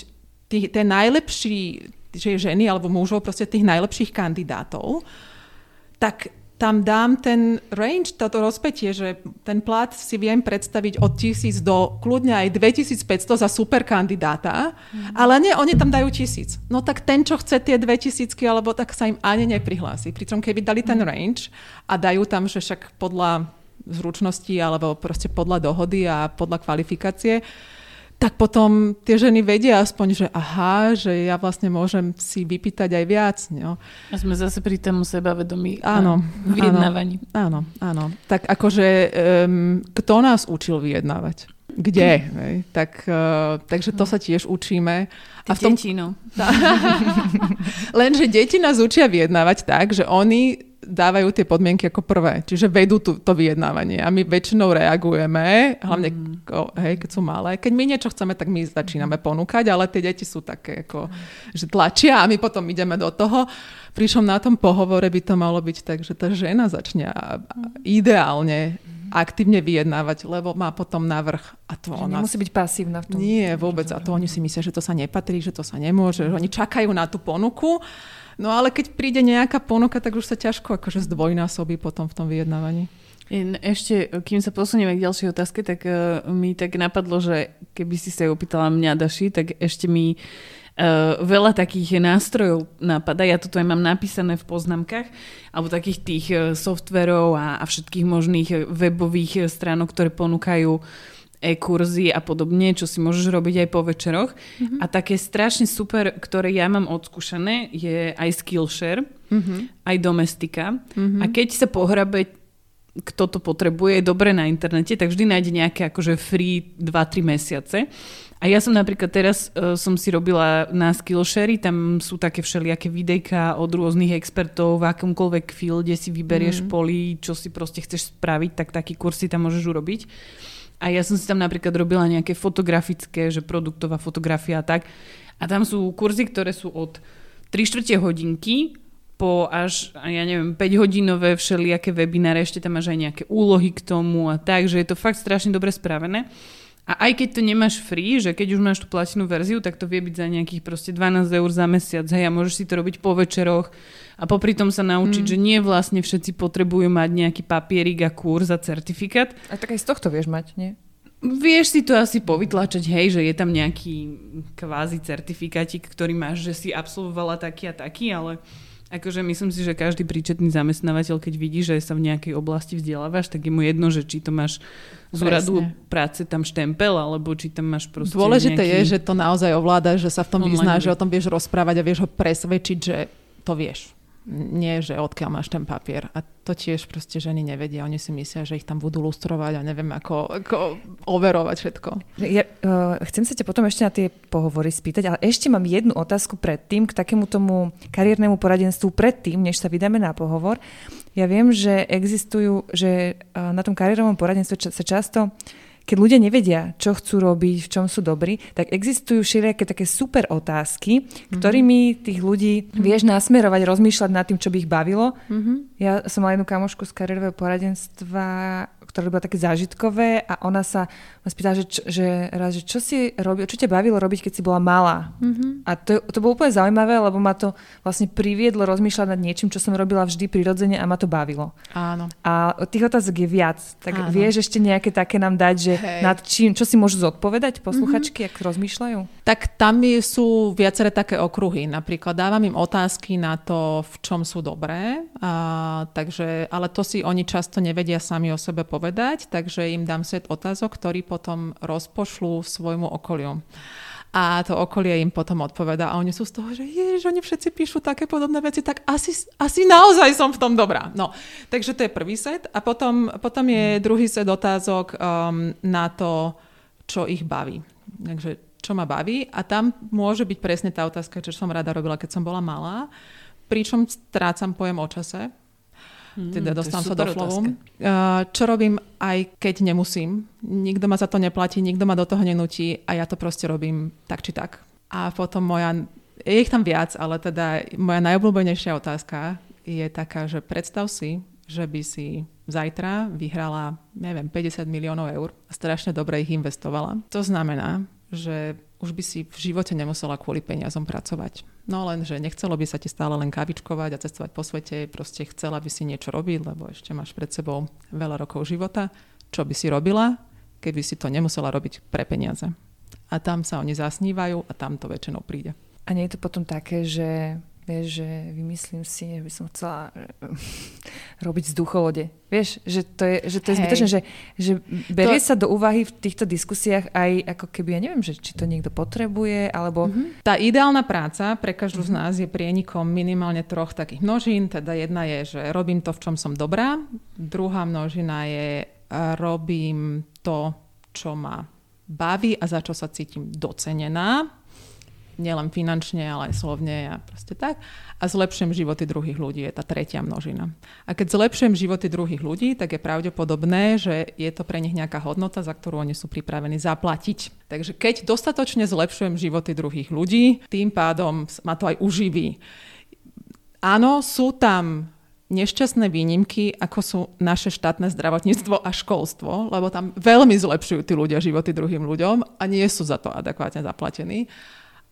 tých, najlepší, že ženy alebo mužov, proste tých najlepších kandidátov, tak tam dám ten range, toto rozpetie, že ten plat si viem predstaviť od 1000 do kľudne aj 2500 za super kandidáta, mm. ale nie, oni tam dajú 1000. No tak ten, čo chce tie 2000, alebo tak sa im ani neprihlási. Pričom keby dali ten mhm. range a dajú tam, že však podľa zručnosti alebo proste podľa dohody a podľa kvalifikácie, tak potom tie ženy vedia aspoň, že aha, že ja vlastne môžem si vypýtať aj viac. No. A sme zase pri tom sebavedomí áno, vyjednávaní. Áno, áno. Tak akože um, kto nás učil vyjednávať? Kde? Hej? Tak, uh, takže to sa tiež učíme. a v tom... deti, no. Lenže deti nás učia vyjednávať tak, že oni dávajú tie podmienky ako prvé, čiže vedú tu, to vyjednávanie a my väčšinou reagujeme, hlavne mm. ko, hej, keď sú malé. Keď my niečo chceme, tak my začíname ponúkať, ale tie deti sú také, ako, že tlačia a my potom ideme do toho. Pričom na tom pohovore by to malo byť tak, že tá žena začne ideálne aktívne vyjednávať, lebo má potom navrh. A to ona... Nemusí byť pasívna v tom. Nie, vôbec. A to oni si myslia, že to sa nepatrí, že to sa nemôže. Že oni čakajú na tú ponuku No ale keď príde nejaká ponuka, tak už sa ťažko akože zdvojnásobí potom v tom vyjednávaní. Ešte, kým sa posunieme k ďalšej otázke, tak uh, mi tak napadlo, že keby si sa opýtala mňa, Daši, tak ešte mi uh, veľa takých nástrojov napadá. Ja toto aj mám napísané v poznámkach, alebo takých tých uh, softverov a, a všetkých možných webových stránok, ktoré ponúkajú e-kurzy a podobne, čo si môžeš robiť aj po večeroch. Mm-hmm. A také strašne super, ktoré ja mám odskúšané, je aj Skillshare, mm-hmm. aj Domestika. Mm-hmm. A keď sa pohrabe kto to potrebuje, je dobre na internete, tak vždy nájde nejaké akože free 2-3 mesiace. A ja som napríklad teraz uh, som si robila na Skillshare, tam sú také všelijaké videjka od rôznych expertov v akomkoľvek fielde si vyberieš mm. poli, čo si proste chceš spraviť, tak taký kurz si tam môžeš urobiť. A ja som si tam napríklad robila nejaké fotografické, že produktová fotografia a tak. A tam sú kurzy, ktoré sú od 3 čtvrte hodinky po až, ja neviem, 5-hodinové všelijaké webináre, ešte tam máš aj nejaké úlohy k tomu a tak, že je to fakt strašne dobre spravené. A aj keď to nemáš free, že keď už máš tú platinú verziu, tak to vie byť za nejakých proste 12 eur za mesiac, hej, a môžeš si to robiť po večeroch a popri tom sa naučiť, mm. že nie vlastne všetci potrebujú mať nejaký papierik a kurz a certifikát. A tak aj z tohto vieš mať, nie? Vieš si to asi povytlačať, hej, že je tam nejaký kvázi certifikátik, ktorý máš, že si absolvovala taký a taký, ale Akože myslím si, že každý príčetný zamestnávateľ, keď vidí, že sa v nejakej oblasti vzdelávaš, tak je mu jedno, že či to máš z úradu práce tam štempel, alebo či tam máš proste Dôležité nejaký... je, že to naozaj ovláda, že sa v tom vyznáš, že o tom vieš rozprávať a vieš ho presvedčiť, že to vieš nie, že odkiaľ máš ten papier. A to tiež proste ženy nevedia. Oni si myslia, že ich tam budú lustrovať a neviem, ako, ako overovať všetko. Ja, uh, chcem sa ťa potom ešte na tie pohovory spýtať, ale ešte mám jednu otázku predtým k takému tomu kariérnemu poradenstvu predtým, než sa vydáme na pohovor. Ja viem, že existujú, že uh, na tom kariérovom poradenstve sa často uh, keď ľudia nevedia, čo chcú robiť, v čom sú dobrí, tak existujú všelijaké také super otázky, mm-hmm. ktorými tých ľudí mm-hmm. vieš nasmerovať, rozmýšľať nad tým, čo by ich bavilo. Mm-hmm. Ja som mala jednu kamošku z kariérového poradenstva, ktoré bolo také zážitkové a ona sa ma spýtala, že, že raz, že čo si robil, čo ťa bavilo robiť, keď si bola malá. Mm-hmm. A to, to bolo úplne zaujímavé, lebo ma to vlastne priviedlo rozmýšľať nad niečím, čo som robila vždy prirodzene a ma to bavilo. Áno. A tých otázok je viac. Tak Áno. vieš ešte nejaké také nám dať, že Hej. nad čím, čo si môžu zodpovedať posluchačky, mm-hmm. ak rozmýšľajú? Tak tam sú viaceré také okruhy. Napríklad dávam im otázky na to, v čom sú dobré. A, takže, ale to si oni často nevedia sami o sebe povedať takže im dám set otázok, ktorý potom rozpošlú svojmu okoliu. A to okolie im potom odpoveda a oni sú z toho, že ježiš, oni všetci píšu také podobné veci, tak asi, asi naozaj som v tom dobrá. No, takže to je prvý set a potom, potom je druhý set otázok um, na to, čo ich baví. Takže čo ma baví a tam môže byť presne tá otázka, čo som rada robila, keď som bola malá, pričom strácam pojem o čase, Mm, teda dostávam sa do flowu. Čo robím aj keď nemusím. Nikto ma za to neplatí, nikto ma do toho nenutí a ja to proste robím tak či tak. A potom moja, je ich tam viac, ale teda moja najobľúbenejšia otázka je taká, že predstav si, že by si zajtra vyhrala, neviem, 50 miliónov eur a strašne dobre ich investovala. To znamená, že už by si v živote nemusela kvôli peniazom pracovať. No len, že nechcelo by sa ti stále len kavičkovať a cestovať po svete, proste chcela by si niečo robiť, lebo ešte máš pred sebou veľa rokov života. Čo by si robila, keby si to nemusela robiť pre peniaze. A tam sa oni zasnívajú a tam to väčšinou príde. A nie je to potom také, že Vieš, že vymyslím si, že by som chcela robiť vzducholode. Vieš, že to je, že to je zbytočné, že, že berie to... sa do úvahy v týchto diskusiách aj ako keby, ja neviem, že či to niekto potrebuje, alebo... Mm-hmm. Tá ideálna práca pre každú mm-hmm. z nás je prienikom minimálne troch takých množín. Teda jedna je, že robím to, v čom som dobrá. Druhá množina je, robím to, čo ma baví a za čo sa cítim docenená nielen finančne, ale aj slovne a proste tak. A zlepšujem životy druhých ľudí, je tá tretia množina. A keď zlepšujem životy druhých ľudí, tak je pravdepodobné, že je to pre nich nejaká hodnota, za ktorú oni sú pripravení zaplatiť. Takže keď dostatočne zlepšujem životy druhých ľudí, tým pádom ma to aj uživí. Áno, sú tam nešťastné výnimky, ako sú naše štátne zdravotníctvo a školstvo, lebo tam veľmi zlepšujú tí ľudia životy druhým ľuďom a nie sú za to adekvátne zaplatení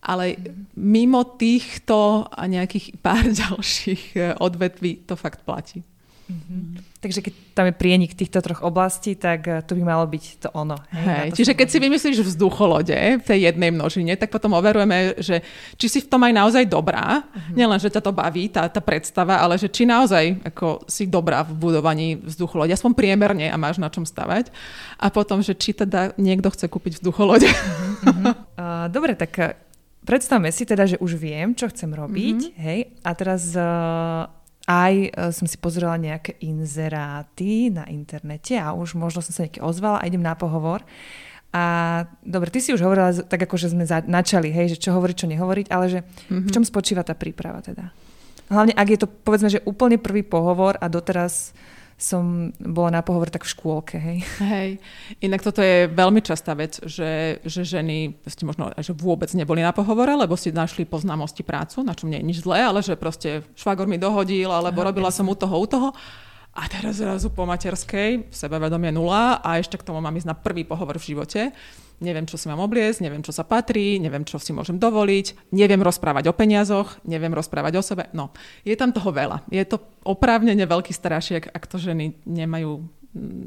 ale mimo týchto a nejakých pár ďalších eh, odvetví to fakt platí. Mm-hmm. Takže keď tam je prienik týchto troch oblastí, tak eh, to by malo byť to ono. Hej, hej, to čiže keď si vymyslíš vzducholode v tej jednej množine, tak potom overujeme, že či si v tom aj naozaj dobrá, mm-hmm. nielen, že ťa to baví, tá, tá predstava, ale že či naozaj ako si dobrá v budovaní vzducholode, aspoň priemerne a máš na čom stavať. A potom, že či teda niekto chce kúpiť vzducholode. Mm-hmm. uh, dobre, tak predstavme si teda, že už viem, čo chcem robiť, mm-hmm. hej, a teraz uh, aj uh, som si pozrela nejaké inzeráty na internete a už možno som sa nejaký ozvala a idem na pohovor. A dobre, ty si už hovorila tak ako, že sme za, načali, hej, že čo hovoriť, čo nehovoriť, ale že mm-hmm. v čom spočíva tá príprava teda? Hlavne, ak je to, povedzme, že úplne prvý pohovor a doteraz som bola na pohovor tak v škôlke, hej. Hej. Inak toto je veľmi častá vec, že, že ženy ste možno že vôbec neboli na pohovore, lebo si našli po známosti prácu, na čom nie je nič zlé, ale že proste švagor mi dohodil, alebo robila som u toho, u toho. A teraz zrazu po materskej, sebavedomie nula a ešte k tomu mám ísť na prvý pohovor v živote neviem, čo si mám obliecť, neviem, čo sa patrí, neviem, čo si môžem dovoliť, neviem rozprávať o peniazoch, neviem rozprávať o sebe. No, je tam toho veľa. Je to oprávnene veľký strašiek, ak to ženy nemajú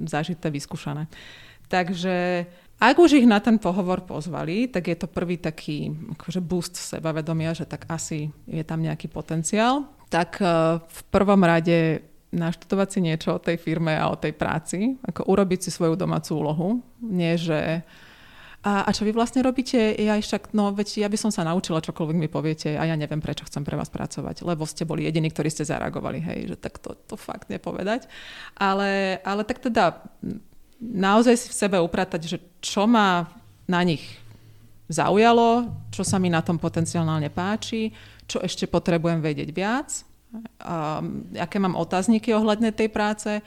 zažité, vyskúšané. Takže ak už ich na ten pohovor pozvali, tak je to prvý taký akože boost sebavedomia, že tak asi je tam nejaký potenciál. Tak e, v prvom rade naštudovať si niečo o tej firme a o tej práci, ako urobiť si svoju domácu úlohu. Nie, že a, a čo vy vlastne robíte? Ja však, no veď ja by som sa naučila, čokoľvek mi poviete a ja neviem, prečo chcem pre vás pracovať, lebo ste boli jediní, ktorí ste zareagovali, hej, že tak to, to fakt nepovedať. Ale, ale tak teda naozaj si v sebe upratať, že čo ma na nich zaujalo, čo sa mi na tom potenciálne páči, čo ešte potrebujem vedieť viac, um, aké mám otázniky ohľadne tej práce,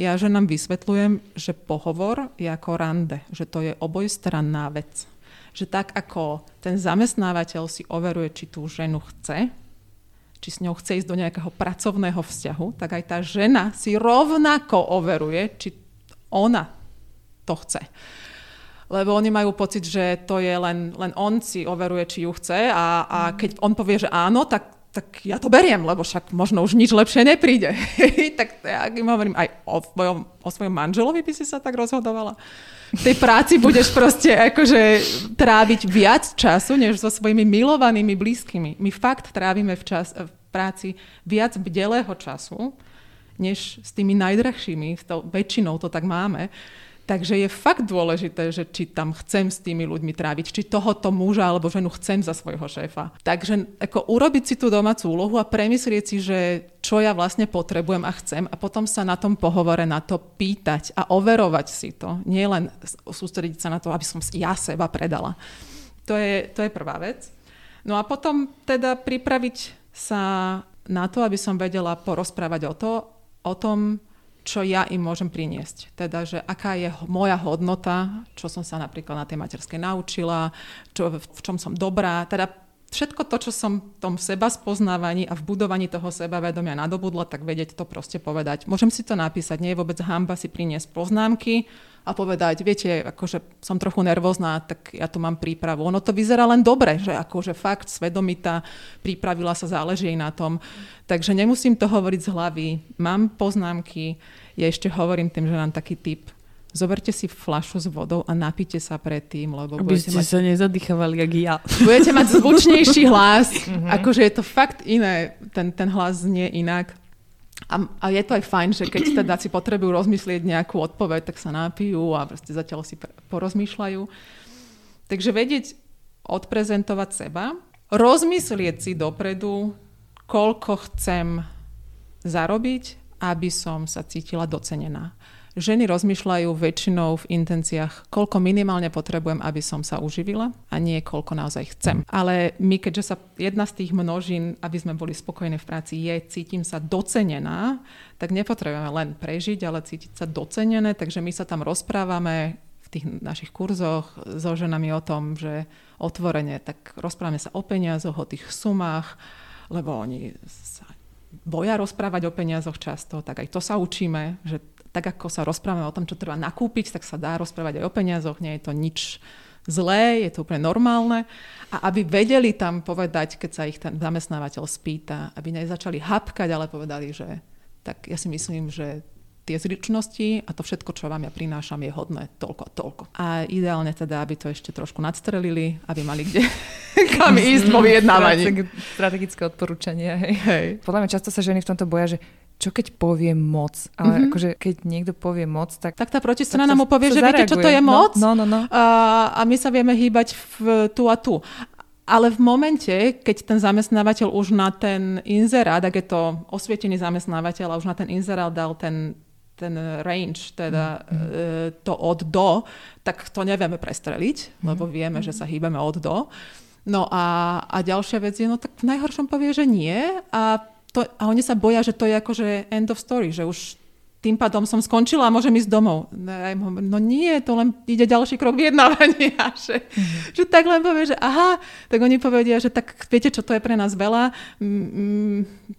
ja ženám vysvetľujem, že pohovor je ako rande, že to je obojstranná vec. Že tak ako ten zamestnávateľ si overuje, či tú ženu chce, či s ňou chce ísť do nejakého pracovného vzťahu, tak aj tá žena si rovnako overuje, či ona to chce. Lebo oni majú pocit, že to je len, len on si overuje, či ju chce a, a keď on povie, že áno, tak tak ja to beriem, lebo však možno už nič lepšie nepríde. tak ja im hovorím, aj o, svojom, o svojom manželovi by si sa tak rozhodovala. V tej práci budeš proste akože tráviť viac času, než so svojimi milovanými blízkymi. My fakt trávime v, čas, v práci viac bdelého času, než s tými najdrahšími. To, väčšinou to tak máme. Takže je fakt dôležité, že či tam chcem s tými ľuďmi tráviť, či tohoto muža alebo ženu chcem za svojho šéfa. Takže ako urobiť si tú domácu úlohu a premyslieť si, že čo ja vlastne potrebujem a chcem a potom sa na tom pohovore na to pýtať a overovať si to. Nie len sústrediť sa na to, aby som ja seba predala. To je, to je prvá vec. No a potom teda pripraviť sa na to, aby som vedela porozprávať o, to, o tom, čo ja im môžem priniesť. Teda, že aká je moja hodnota, čo som sa napríklad na tej materskej naučila, čo, v čom som dobrá. Teda všetko to, čo som v tom seba spoznávaní a v budovaní toho sebavedomia nadobudla, tak vedieť to proste povedať. Môžem si to napísať, nie je vôbec hamba si priniesť poznámky, a povedať, viete, akože som trochu nervózna, tak ja tu mám prípravu. Ono to vyzerá len dobre, že akože fakt svedomita, pripravila sa, záleží jej na tom. Takže nemusím to hovoriť z hlavy. Mám poznámky, ja ešte hovorím tým, že mám taký typ, Zoberte si flašu s vodou a napite sa predtým, lebo Aby budete ste mať... sa nezadýchovali, jak ja. Budete mať zvučnejší hlas. Mhm. akože je to fakt iné. Ten, ten hlas znie inak. A, a je to aj fajn, že keď teda si potrebujú rozmyslieť nejakú odpoveď, tak sa napijú a proste zatiaľ si porozmýšľajú. Takže vedieť odprezentovať seba, rozmyslieť si dopredu, koľko chcem zarobiť, aby som sa cítila docenená ženy rozmýšľajú väčšinou v intenciách, koľko minimálne potrebujem, aby som sa uživila a nie koľko naozaj chcem. Ale my, keďže sa jedna z tých množín, aby sme boli spokojní v práci, je cítim sa docenená, tak nepotrebujeme len prežiť, ale cítiť sa docenené, takže my sa tam rozprávame v tých našich kurzoch so ženami o tom, že otvorene, tak rozprávame sa o peniazoch, o tých sumách, lebo oni sa boja rozprávať o peniazoch často, tak aj to sa učíme, že tak ako sa rozprávame o tom, čo treba nakúpiť, tak sa dá rozprávať aj o peniazoch, nie je to nič zlé, je to úplne normálne. A aby vedeli tam povedať, keď sa ich ten zamestnávateľ spýta, aby nezačali hapkať, ale povedali, že tak ja si myslím, že tie zručnosti a to všetko, čo vám ja prinášam, je hodné toľko a toľko. A ideálne teda, aby to ešte trošku nadstrelili, aby mali kde kam ísť po vyjednávaní. Strategické odporúčania. Hej. hej. Podľa mňa často sa ženy v tomto boja, že čo keď povie moc, ale mm-hmm. akože keď niekto povie moc, tak... Tak tá protistrana mu povie, že viete, čo to je no, moc? No, no, no. A, a my sa vieme hýbať v tu a tu. Ale v momente, keď ten zamestnávateľ už na ten inzerát, ak je to osvietený zamestnávateľ a už na ten inzerát dal ten, ten range, teda mm-hmm. to od do, tak to nevieme prestreliť, mm-hmm. lebo vieme, že sa hýbeme od do. No a, a ďalšia vec je, no tak v najhoršom povie, že nie a to, a oni sa boja, že to je akože end of story, že už tým pádom som skončila a môžem ísť domov. No, nie, to len ide ďalší krok vyjednávania. Že, mm-hmm. že tak len povie, že aha, tak oni povedia, že tak viete, čo to je pre nás veľa.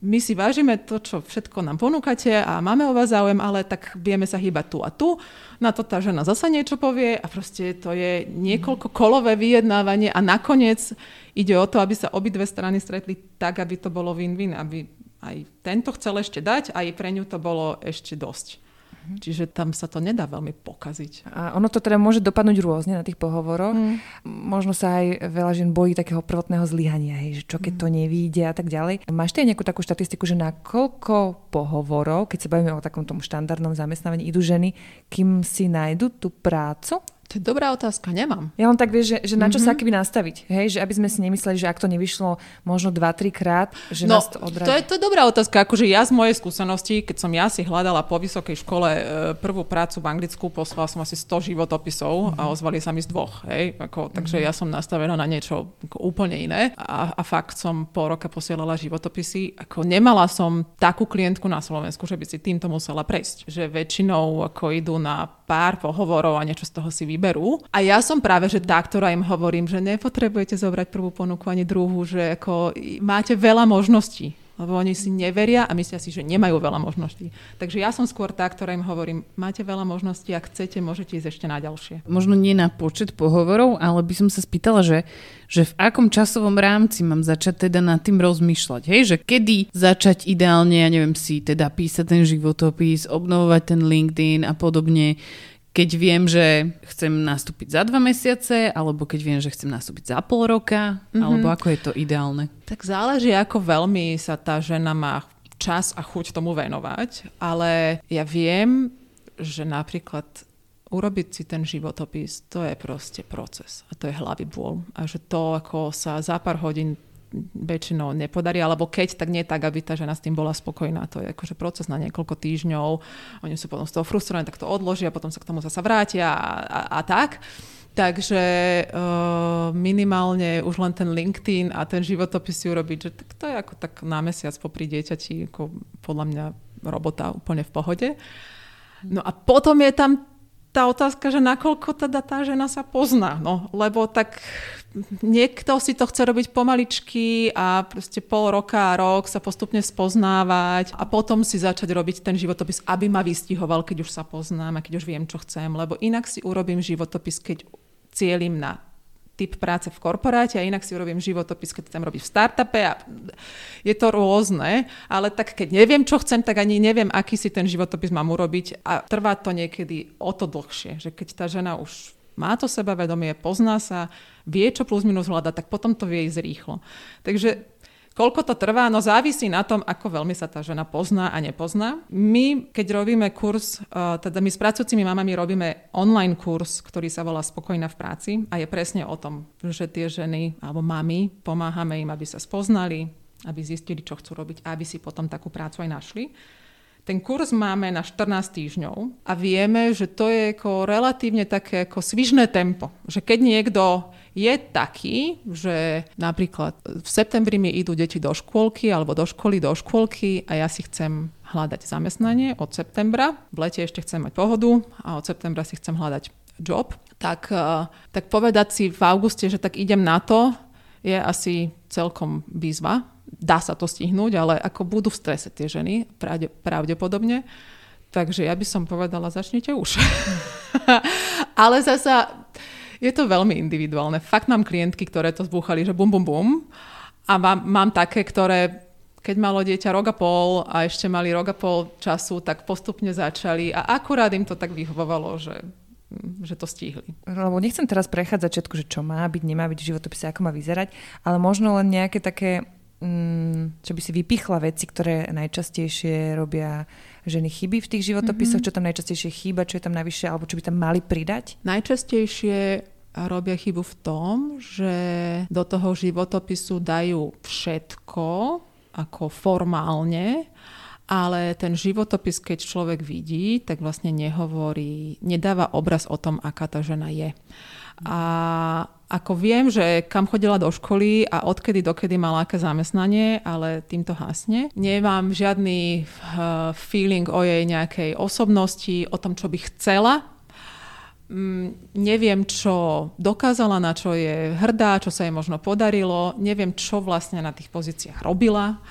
My si vážime to, čo všetko nám ponúkate a máme o vás záujem, ale tak vieme sa hýbať tu a tu. Na to tá žena zasa niečo povie a proste to je niekoľko kolové vyjednávanie a nakoniec ide o to, aby sa obidve strany stretli tak, aby to bolo win-win, aby aj tento chcel ešte dať, aj pre ňu to bolo ešte dosť. Mhm. Čiže tam sa to nedá veľmi pokaziť. A ono to teda môže dopadnúť rôzne na tých pohovoroch. Mm. Možno sa aj veľa žien bojí takého prvotného zlyhania, hej, že čo keď mm. to nevíde a tak ďalej. Máš ty nejakú takú štatistiku, že na koľko pohovorov, keď sa bavíme o takom tom štandardnom zamestnávaní, idú ženy, kým si nájdu tú prácu? To je dobrá otázka, nemám. Ja len tak vieš, že, že na čo mm-hmm. sa keby nastaviť, hej? Že aby sme si nemysleli, že ak to nevyšlo možno 2-3 krát, že no, nás to odradí. To je, to je dobrá otázka, akože ja z mojej skúsenosti, keď som ja si hľadala po vysokej škole e, prvú prácu v Anglicku, poslala som asi 100 životopisov mm-hmm. a ozvali sa mi z dvoch, hej? Ako, takže mm-hmm. ja som nastavená na niečo ako úplne iné a, a fakt som po roka posielala životopisy. Ako nemala som takú klientku na Slovensku, že by si týmto musela prejsť. Že väčšinou ako idú na pár pohovorov a niečo z toho si vyberú. A ja som práve, že tá, ktorá im hovorím, že nepotrebujete zobrať prvú ponuku ani druhú, že ako máte veľa možností lebo oni si neveria a myslia si, že nemajú veľa možností. Takže ja som skôr tá, ktorá im hovorím, máte veľa možností, ak chcete, môžete ísť ešte na ďalšie. Možno nie na počet pohovorov, ale by som sa spýtala, že, že v akom časovom rámci mám začať teda nad tým rozmýšľať, hej? že kedy začať ideálne, ja neviem si teda písať ten životopis, obnovovať ten LinkedIn a podobne, keď viem, že chcem nastúpiť za dva mesiace, alebo keď viem, že chcem nastúpiť za pol roka, mm-hmm. alebo ako je to ideálne? Tak záleží, ako veľmi sa tá žena má čas a chuť tomu venovať, ale ja viem, že napríklad urobiť si ten životopis, to je proste proces a to je hlavy bôl. A že to, ako sa za pár hodín väčšinou nepodarí, alebo keď, tak nie tak, aby tá žena s tým bola spokojná. To je akože proces na niekoľko týždňov, oni sú potom z toho frustrovaní, tak to odložia, potom sa k tomu zase vrátia a, a, a tak. Takže uh, minimálne už len ten LinkedIn a ten životopis si urobiť, že tak to je ako tak na mesiac popri dieťati, ako podľa mňa robota úplne v pohode. No a potom je tam tá otázka, že nakoľko teda tá žena sa pozná, no, lebo tak niekto si to chce robiť pomaličky a proste pol roka a rok sa postupne spoznávať a potom si začať robiť ten životopis, aby ma vystihoval, keď už sa poznám a keď už viem, čo chcem, lebo inak si urobím životopis, keď cieľim na typ práce v korporáte a inak si urobím životopis, keď chcem robiť v startupe a je to rôzne, ale tak keď neviem, čo chcem, tak ani neviem, aký si ten životopis mám urobiť a trvá to niekedy o to dlhšie, že keď tá žena už má to sebavedomie, pozná sa, vie, čo plus minus hľada, tak potom to vie ísť rýchlo. Takže Koľko to trvá? No závisí na tom, ako veľmi sa tá žena pozná a nepozná. My, keď robíme kurz, eh, teda my s pracujúcimi mamami robíme online kurz, ktorý sa volá Spokojná v práci a je presne o tom, že tie ženy alebo mami pomáhame im, aby sa spoznali, aby zistili, čo chcú robiť a aby si potom takú prácu aj našli. Ten kurz máme na 14 týždňov a vieme, že to je ako relatívne také ako svižné tempo. Že keď niekto je taký, že napríklad v septembri mi idú deti do škôlky alebo do školy, do škôlky a ja si chcem hľadať zamestnanie od septembra. V lete ešte chcem mať pohodu a od septembra si chcem hľadať job. Tak, eh, tak povedať si v auguste, že tak idem na to, je asi celkom výzva dá sa to stihnúť, ale ako budú v strese tie ženy, pravdepodobne. Takže ja by som povedala, začnite už. ale zasa je to veľmi individuálne. Fakt mám klientky, ktoré to zbúchali, že bum, bum, bum. A mám, mám také, ktoré keď malo dieťa rok a pol a ešte mali rok a pol času, tak postupne začali a akurát im to tak vyhovovalo, že že to stihli. Lebo nechcem teraz prechádzať všetko, že čo má byť, nemá byť v životopise, ako má vyzerať, ale možno len nejaké také Mm, čo by si vypichla veci, ktoré najčastejšie robia ženy chyby v tých životopisoch, mm-hmm. čo tam najčastejšie chýba, čo je tam najvyššie, alebo čo by tam mali pridať? Najčastejšie robia chybu v tom, že do toho životopisu dajú všetko ako formálne ale ten životopis, keď človek vidí, tak vlastne nehovorí, nedáva obraz o tom, aká tá žena je. A ako viem, že kam chodila do školy a odkedy dokedy mala aké zamestnanie, ale týmto hasne. Nemám žiadny uh, feeling o jej nejakej osobnosti, o tom, čo by chcela. Mm, neviem, čo dokázala, na čo je hrdá, čo sa jej možno podarilo. Neviem, čo vlastne na tých pozíciách robila.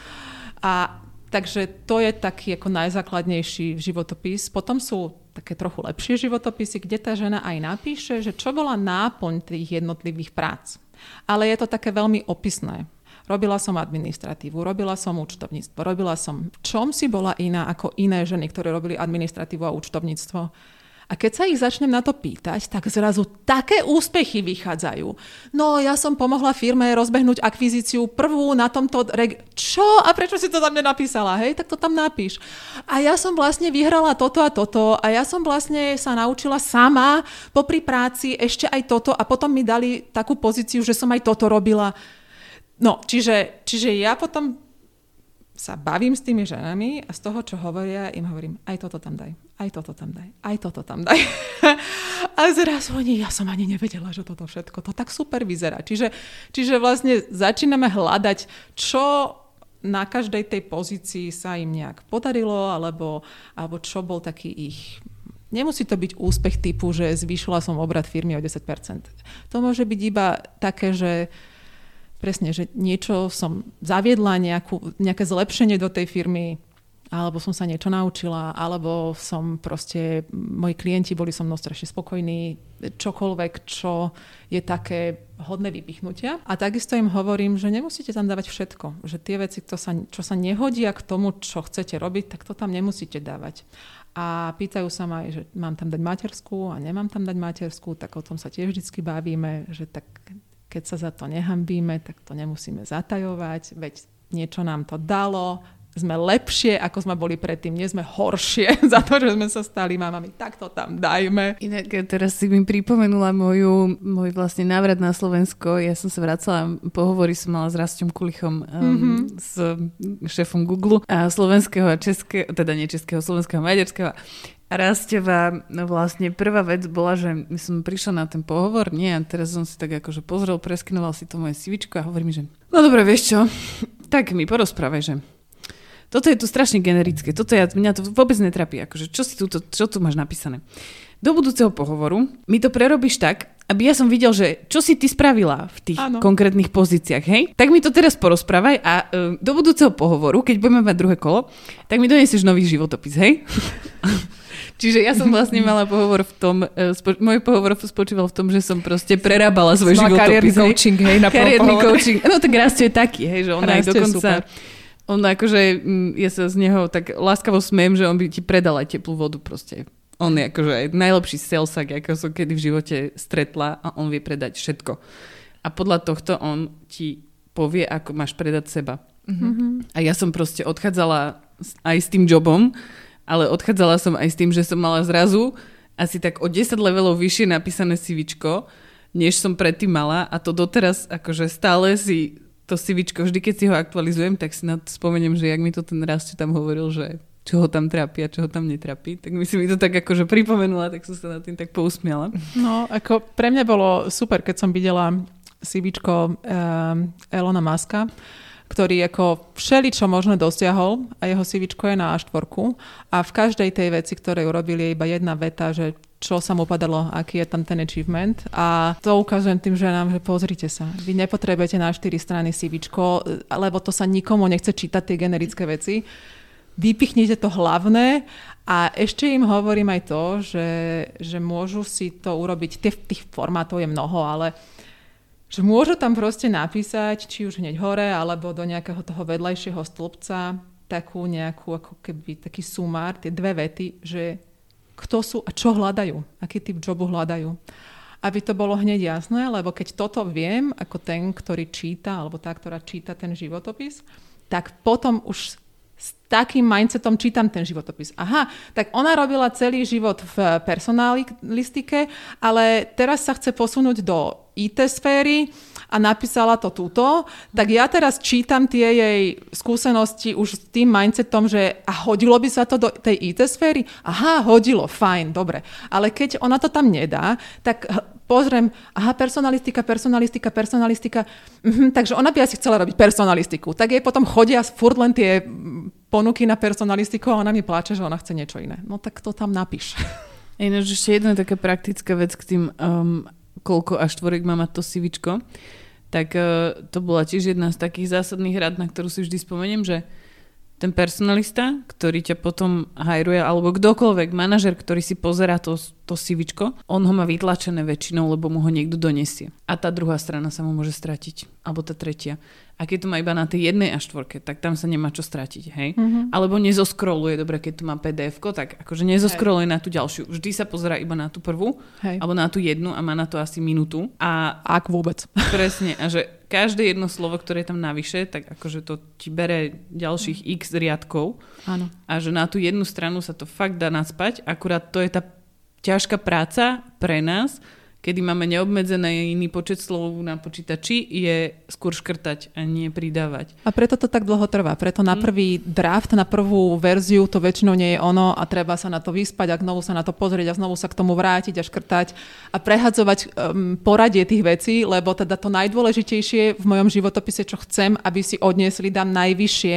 A Takže to je taký ako najzákladnejší životopis. Potom sú také trochu lepšie životopisy, kde tá žena aj napíše, že čo bola náplň tých jednotlivých prác. Ale je to také veľmi opisné. Robila som administratívu, robila som účtovníctvo, robila som... Čom si bola iná ako iné ženy, ktoré robili administratívu a účtovníctvo? A keď sa ich začnem na to pýtať, tak zrazu také úspechy vychádzajú. No, ja som pomohla firme rozbehnúť akvizíciu prvú na tomto... Reg- Čo? A prečo si to tam nenapísala? Hej, tak to tam napíš. A ja som vlastne vyhrala toto a toto a ja som vlastne sa naučila sama popri práci ešte aj toto a potom mi dali takú pozíciu, že som aj toto robila. No, čiže, čiže ja potom sa bavím s tými ženami a z toho, čo hovoria, im hovorím, aj toto tam daj, aj toto tam daj, aj toto tam daj. a zrazu oni, ja som ani nevedela, že toto všetko, to tak super vyzerá. Čiže, čiže vlastne začíname hľadať, čo na každej tej pozícii sa im nejak podarilo, alebo, alebo čo bol taký ich Nemusí to byť úspech typu, že zvýšila som obrad firmy o 10%. To môže byť iba také, že presne, že niečo som zaviedla, nejakú, nejaké zlepšenie do tej firmy, alebo som sa niečo naučila, alebo som proste, moji klienti boli so mnou strašne spokojní, čokoľvek, čo je také hodné vypichnutia. A takisto im hovorím, že nemusíte tam dávať všetko, že tie veci, to sa, čo sa nehodia k tomu, čo chcete robiť, tak to tam nemusíte dávať. A pýtajú sa ma že mám tam dať materskú a nemám tam dať materskú, tak o tom sa tiež vždy bavíme, že tak keď sa za to nehambíme, tak to nemusíme zatajovať, veď niečo nám to dalo, sme lepšie, ako sme boli predtým, nie sme horšie za to, že sme sa stali mamami, tak to tam dajme. Inak teraz si mi pripomenula moju, môj vlastne návrat na Slovensko. Ja som sa vracala, pohovory som mala s Rastom Kulichom, um, mm-hmm. s šéfom Google a slovenského a českého, teda nie českého, slovenského a maďarského. Rasteva, no vlastne prvá vec bola, že my som prišla na ten pohovor, nie, a teraz som si tak akože pozrel, preskinoval si to moje CVčko a hovorí mi, že no dobre, vieš čo, tak mi porozprávaj, že toto je tu strašne generické, toto ja, mňa to vôbec netrapí, akože čo si tu, čo tu máš napísané. Do budúceho pohovoru mi to prerobíš tak, aby ja som videl, že čo si ty spravila v tých ano. konkrétnych pozíciách, hej? Tak mi to teraz porozprávaj a uh, do budúceho pohovoru, keď budeme mať druhé kolo, tak mi donesieš nový životopis, hej? Čiže ja som vlastne mala pohovor v tom, uh, spo, môj pohovor spočíval v tom, že som proste prerábala svoj životopis. Kariérny coaching, hej, na Kariérny coaching. No tak Rastio je taký, hej, že on aj dokonca... On akože, mm, ja sa z neho tak láskavo smiem, že on by ti predal aj teplú vodu proste. On je akože aj najlepší salesak, ako som kedy v živote stretla a on vie predať všetko. A podľa tohto on ti povie, ako máš predať seba. Mm-hmm. A ja som proste odchádzala aj s tým jobom, ale odchádzala som aj s tým, že som mala zrazu asi tak o 10 levelov vyššie napísané CVčko, než som predtým mala a to doteraz akože stále si to CVčko, vždy keď si ho aktualizujem, tak si na to spomeniem, že jak mi to ten raz tam hovoril, že čo ho tam trápi a čo ho tam netrapí. Tak my si mi to tak akože pripomenula, tak som sa nad tým tak pousmiala. No, ako pre mňa bolo super, keď som videla CVčko um, Elona Muska, ktorý ako všeli, čo možno dosiahol a jeho CV je na A4 a v každej tej veci, ktoré urobili, je iba jedna veta, že čo sa mu padalo, aký je tam ten achievement. A to ukazujem tým ženám, že pozrite sa, vy nepotrebujete na 4 strany CV, lebo to sa nikomu nechce čítať tie generické veci. Vypichnite to hlavné a ešte im hovorím aj to, že, že môžu si to urobiť, tých, tých formátov je mnoho, ale že môžu tam proste napísať, či už hneď hore, alebo do nejakého toho vedľajšieho stĺpca, takú nejakú, ako keby taký sumár, tie dve vety, že kto sú a čo hľadajú, aký typ jobu hľadajú. Aby to bolo hneď jasné, lebo keď toto viem, ako ten, ktorý číta, alebo tá, ktorá číta ten životopis, tak potom už s takým mindsetom čítam ten životopis. Aha, tak ona robila celý život v personalistike, ale teraz sa chce posunúť do IT sféry a napísala to túto, tak ja teraz čítam tie jej skúsenosti už s tým mindsetom, že a hodilo by sa to do tej IT sféry? Aha, hodilo, fajn, dobre. Ale keď ona to tam nedá, tak pozriem, aha, personalistika, personalistika, personalistika, mhm, takže ona by asi chcela robiť personalistiku. Tak jej potom chodia furt len tie ponuky na personalistiku a ona mi pláče, že ona chce niečo iné. No tak to tam napíš. Ináč ešte jedna taká praktická vec k tým, um, koľko až štvorek má mať to sivičko. Tak uh, to bola tiež jedna z takých zásadných rád, na ktorú si vždy spomeniem, že ten personalista, ktorý ťa potom hajruje, alebo kdokoľvek, manažer, ktorý si pozera to, to sivičko, on ho má vytlačené väčšinou, lebo mu ho niekto donesie. A tá druhá strana sa mu môže stratiť. Alebo tá tretia. A keď to má iba na tej jednej a štvorke, tak tam sa nemá čo stratiť, hej? Mm-hmm. Alebo nezoskroluje, dobre, keď tu má pdf tak akože nezoskroluje hej. na tú ďalšiu. Vždy sa pozera iba na tú prvú, hej. alebo na tú jednu a má na to asi minútu. A ak vôbec. Presne. A že každé jedno slovo, ktoré je tam navyše, tak akože to ti bere ďalších x riadkov. Áno. A že na tú jednu stranu sa to fakt dá naspať, akurát to je tá ťažká práca pre nás, kedy máme neobmedzený iný počet slov na počítači, je skôr škrtať a nie pridávať. A preto to tak dlho trvá. Preto na mhm. prvý draft, na prvú verziu to väčšinou nie je ono a treba sa na to vyspať a znovu sa na to pozrieť a znovu sa k tomu vrátiť a škrtať a prehadzovať um, poradie tých vecí, lebo teda to najdôležitejšie v mojom životopise, čo chcem, aby si odniesli, dám najvyššie.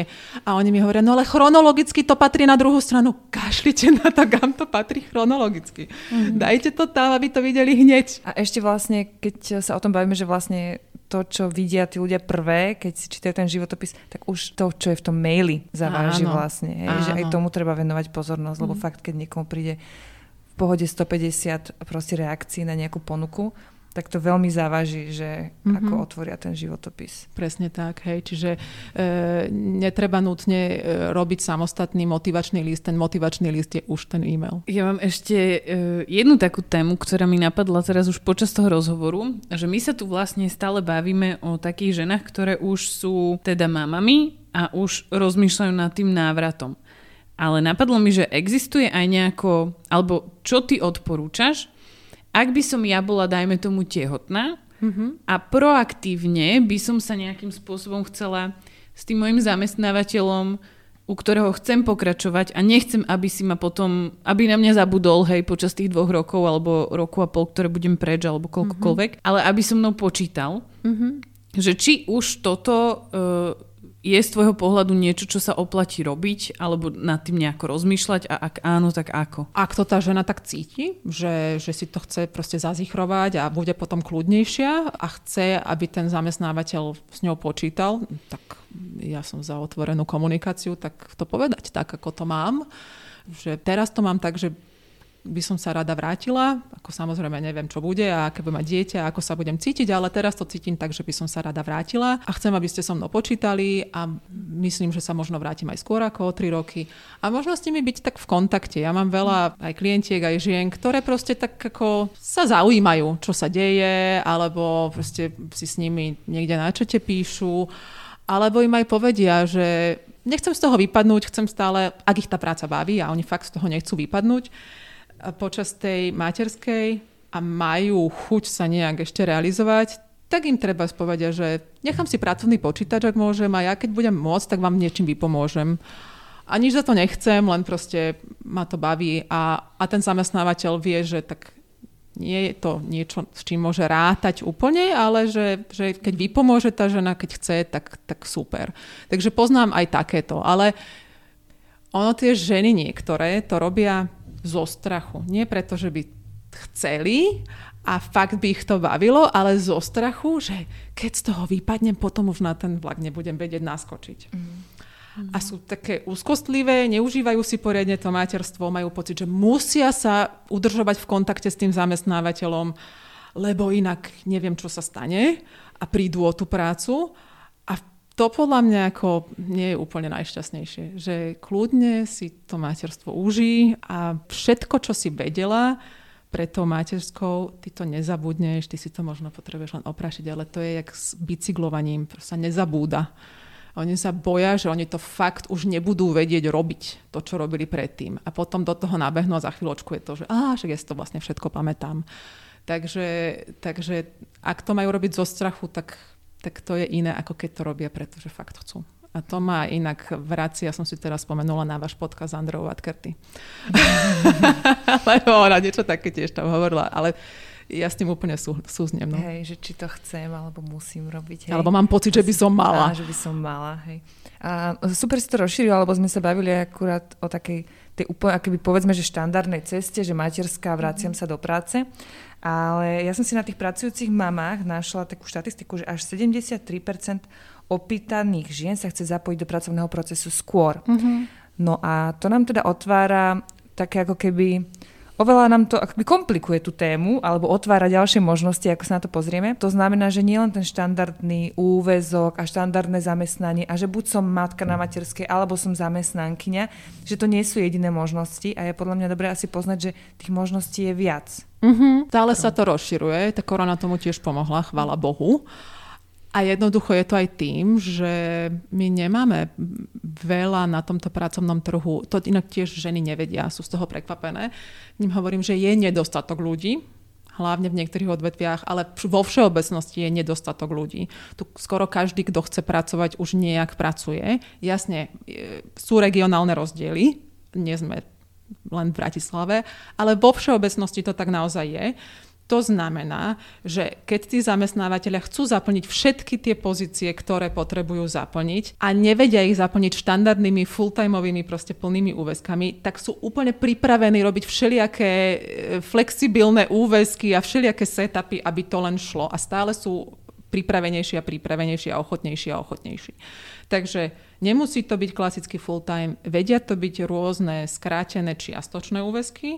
A oni mi hovoria, no ale chronologicky to patrí na druhú stranu. Kašlite na to, kam to patrí chronologicky. Mm. Dajte to tam, aby to videli hneď. A ešte vlastne, keď sa o tom bavíme, že vlastne to, čo vidia tí ľudia prvé, keď si čítajú ten životopis, tak už to, čo je v tom maili, zaváži Áno. vlastne. Hej? Že aj tomu treba venovať pozornosť, lebo mm. fakt, keď niekomu príde v pohode 150 proste reakcií na nejakú ponuku, tak to veľmi závaží, že mm-hmm. ako otvoria ten životopis. Presne tak, hej. Čiže e, netreba nutne e, robiť samostatný motivačný list, ten motivačný list je už ten e-mail. Ja mám ešte e, jednu takú tému, ktorá mi napadla teraz už počas toho rozhovoru, že my sa tu vlastne stále bavíme o takých ženách, ktoré už sú teda mamami a už rozmýšľajú nad tým návratom. Ale napadlo mi, že existuje aj nejako, alebo čo ty odporúčaš, ak by som ja bola, dajme tomu, tehotná mm-hmm. a proaktívne by som sa nejakým spôsobom chcela s tým mojim zamestnávateľom, u ktorého chcem pokračovať a nechcem, aby si ma potom, aby na mňa zabudol, hej, počas tých dvoch rokov alebo roku a pol, ktoré budem preč alebo koľkokoľvek, mm-hmm. ale aby som mnou počítal, mm-hmm. že či už toto uh, je z tvojho pohľadu niečo, čo sa oplatí robiť, alebo nad tým nejako rozmýšľať a ak áno, tak ako? Ak to tá žena tak cíti, že, že si to chce proste zazichrovať a bude potom kľudnejšia a chce, aby ten zamestnávateľ s ňou počítal, tak ja som za otvorenú komunikáciu, tak to povedať tak, ako to mám. Že teraz to mám tak, že by som sa rada vrátila, ako samozrejme neviem, čo bude a aké bude mať dieťa, ako sa budem cítiť, ale teraz to cítim tak, že by som sa rada vrátila a chcem, aby ste so mnou počítali a myslím, že sa možno vrátim aj skôr ako o 3 roky a možno s nimi byť tak v kontakte. Ja mám veľa aj klientiek, aj žien, ktoré proste tak ako sa zaujímajú, čo sa deje, alebo proste si s nimi niekde na čete píšu, alebo im aj povedia, že nechcem z toho vypadnúť, chcem stále, ak ich tá práca baví a oni fakt z toho nechcú vypadnúť, počas tej materskej a majú chuť sa nejak ešte realizovať, tak im treba spovedať, že nechám si pracovný počítač, ak môžem, a ja keď budem môcť, tak vám niečím vypomôžem. A nič za to nechcem, len proste ma to baví a, a ten zamestnávateľ vie, že tak nie je to niečo, s čím môže rátať úplne, ale že, že keď vypomôže tá žena, keď chce, tak, tak super. Takže poznám aj takéto. Ale ono tie ženy niektoré to robia zo strachu. Nie preto, že by chceli a fakt by ich to bavilo, ale zo strachu, že keď z toho vypadnem, potom už na ten vlak nebudem vedieť naskočiť. Mm. A sú také úzkostlivé, neužívajú si poriadne to materstvo, majú pocit, že musia sa udržovať v kontakte s tým zamestnávateľom, lebo inak neviem, čo sa stane a prídu o tú prácu to podľa mňa ako nie je úplne najšťastnejšie. Že kľudne si to materstvo uží a všetko, čo si vedela pred tou materskou, ty to nezabudneš, ty si to možno potrebuješ len oprašiť, ale to je jak s bicyklovaním, sa nezabúda. Oni sa boja, že oni to fakt už nebudú vedieť robiť, to, čo robili predtým. A potom do toho nabehnú a za chvíľočku je to, že á, však ja si to vlastne všetko pamätám. Takže, takže ak to majú robiť zo strachu, tak, tak to je iné, ako keď to robia, pretože fakt chcú. A to má inak vracia, ja som si teraz spomenula na váš podcast Andreou Vatkerty. Lebo ona niečo také tiež tam hovorila, ale ja s tým úplne sú, súznem. No. Hej, že či to chcem, alebo musím robiť. Hej. Alebo mám pocit, že by som mala. Á, že by som mala, hej. A super si to rozšíril, alebo sme sa bavili akurát o takej tej úplne, akoby povedzme, že štandardnej ceste, že materská, vraciam sa do práce. Ale ja som si na tých pracujúcich mamách našla takú štatistiku, že až 73% opýtaných žien sa chce zapojiť do pracovného procesu skôr. Mm-hmm. No a to nám teda otvára také ako keby oveľa nám to akoby komplikuje tú tému alebo otvára ďalšie možnosti, ako sa na to pozrieme. To znamená, že nie len ten štandardný úvezok a štandardné zamestnanie a že buď som matka na materskej alebo som zamestnankyňa, že to nie sú jediné možnosti a je podľa mňa dobré asi poznať, že tých možností je viac. Mm-hmm. Stále sa to rozširuje, tá korona tomu tiež pomohla, chvála Bohu. A jednoducho je to aj tým, že my nemáme veľa na tomto pracovnom trhu, to inak tiež ženy nevedia, sú z toho prekvapené. Ním hovorím, že je nedostatok ľudí, hlavne v niektorých odvetviach, ale vo všeobecnosti je nedostatok ľudí. Tu skoro každý, kto chce pracovať, už nejak pracuje. Jasne, sú regionálne rozdiely, nie sme len v Bratislave, ale vo všeobecnosti to tak naozaj je. To znamená, že keď tí zamestnávateľia chcú zaplniť všetky tie pozície, ktoré potrebujú zaplniť a nevedia ich zaplniť štandardnými full-timeovými proste plnými úväzkami, tak sú úplne pripravení robiť všelijaké e, flexibilné úväzky a všelijaké setupy, aby to len šlo. A stále sú pripravenejší a pripravenejší a ochotnejší a ochotnejší. Takže nemusí to byť klasický full-time, vedia to byť rôzne skrátené čiastočné úväzky,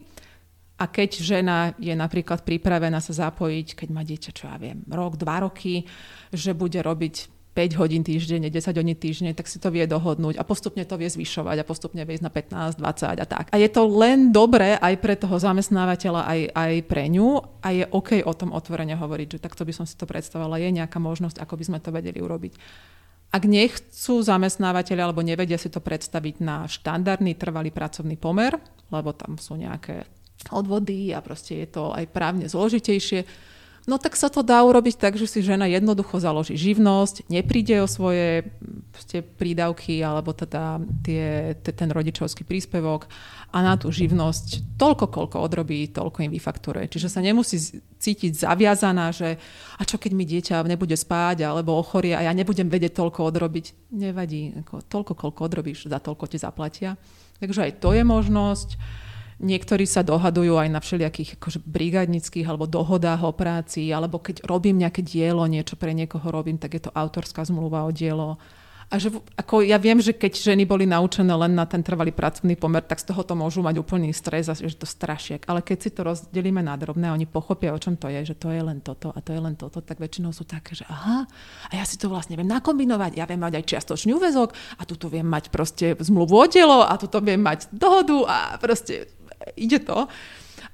a keď žena je napríklad pripravená sa zapojiť, keď má dieťa, čo ja viem, rok, dva roky, že bude robiť 5 hodín týždenne, 10 hodín týždenne, tak si to vie dohodnúť a postupne to vie zvyšovať a postupne vie ísť na 15, 20 a tak. A je to len dobré aj pre toho zamestnávateľa, aj, aj pre ňu a je OK o tom otvorene hovoriť, že takto by som si to predstavovala, je nejaká možnosť, ako by sme to vedeli urobiť. Ak nechcú zamestnávateľe alebo nevedia si to predstaviť na štandardný trvalý pracovný pomer, lebo tam sú nejaké odvody a proste je to aj právne zložitejšie. No tak sa to dá urobiť tak, že si žena jednoducho založí živnosť, nepríde o svoje proste, prídavky alebo teda tie, ten rodičovský príspevok a na tú živnosť toľko, koľko odrobí, toľko im vyfakturuje. Čiže sa nemusí cítiť zaviazaná, že a čo keď mi dieťa nebude spáť alebo ochorie a ja nebudem vedieť toľko odrobiť. Nevadí, ako, toľko, koľko odrobíš, za toľko ti zaplatia. Takže aj to je možnosť. Niektorí sa dohadujú aj na všelijakých akože brigádnických alebo dohodách o práci, alebo keď robím nejaké dielo, niečo pre niekoho robím, tak je to autorská zmluva o dielo. A že ako ja viem, že keď ženy boli naučené len na ten trvalý pracovný pomer, tak z toho to môžu mať úplný stres a že to strašiek. Ale keď si to rozdelíme na drobné, oni pochopia, o čom to je, že to je len toto a to je len toto, tak väčšinou sú také, že aha, a ja si to vlastne viem nakombinovať. Ja viem mať aj čiastočný úvezok a tu viem mať proste zmluvu o dielo a tu viem mať dohodu a proste ide to.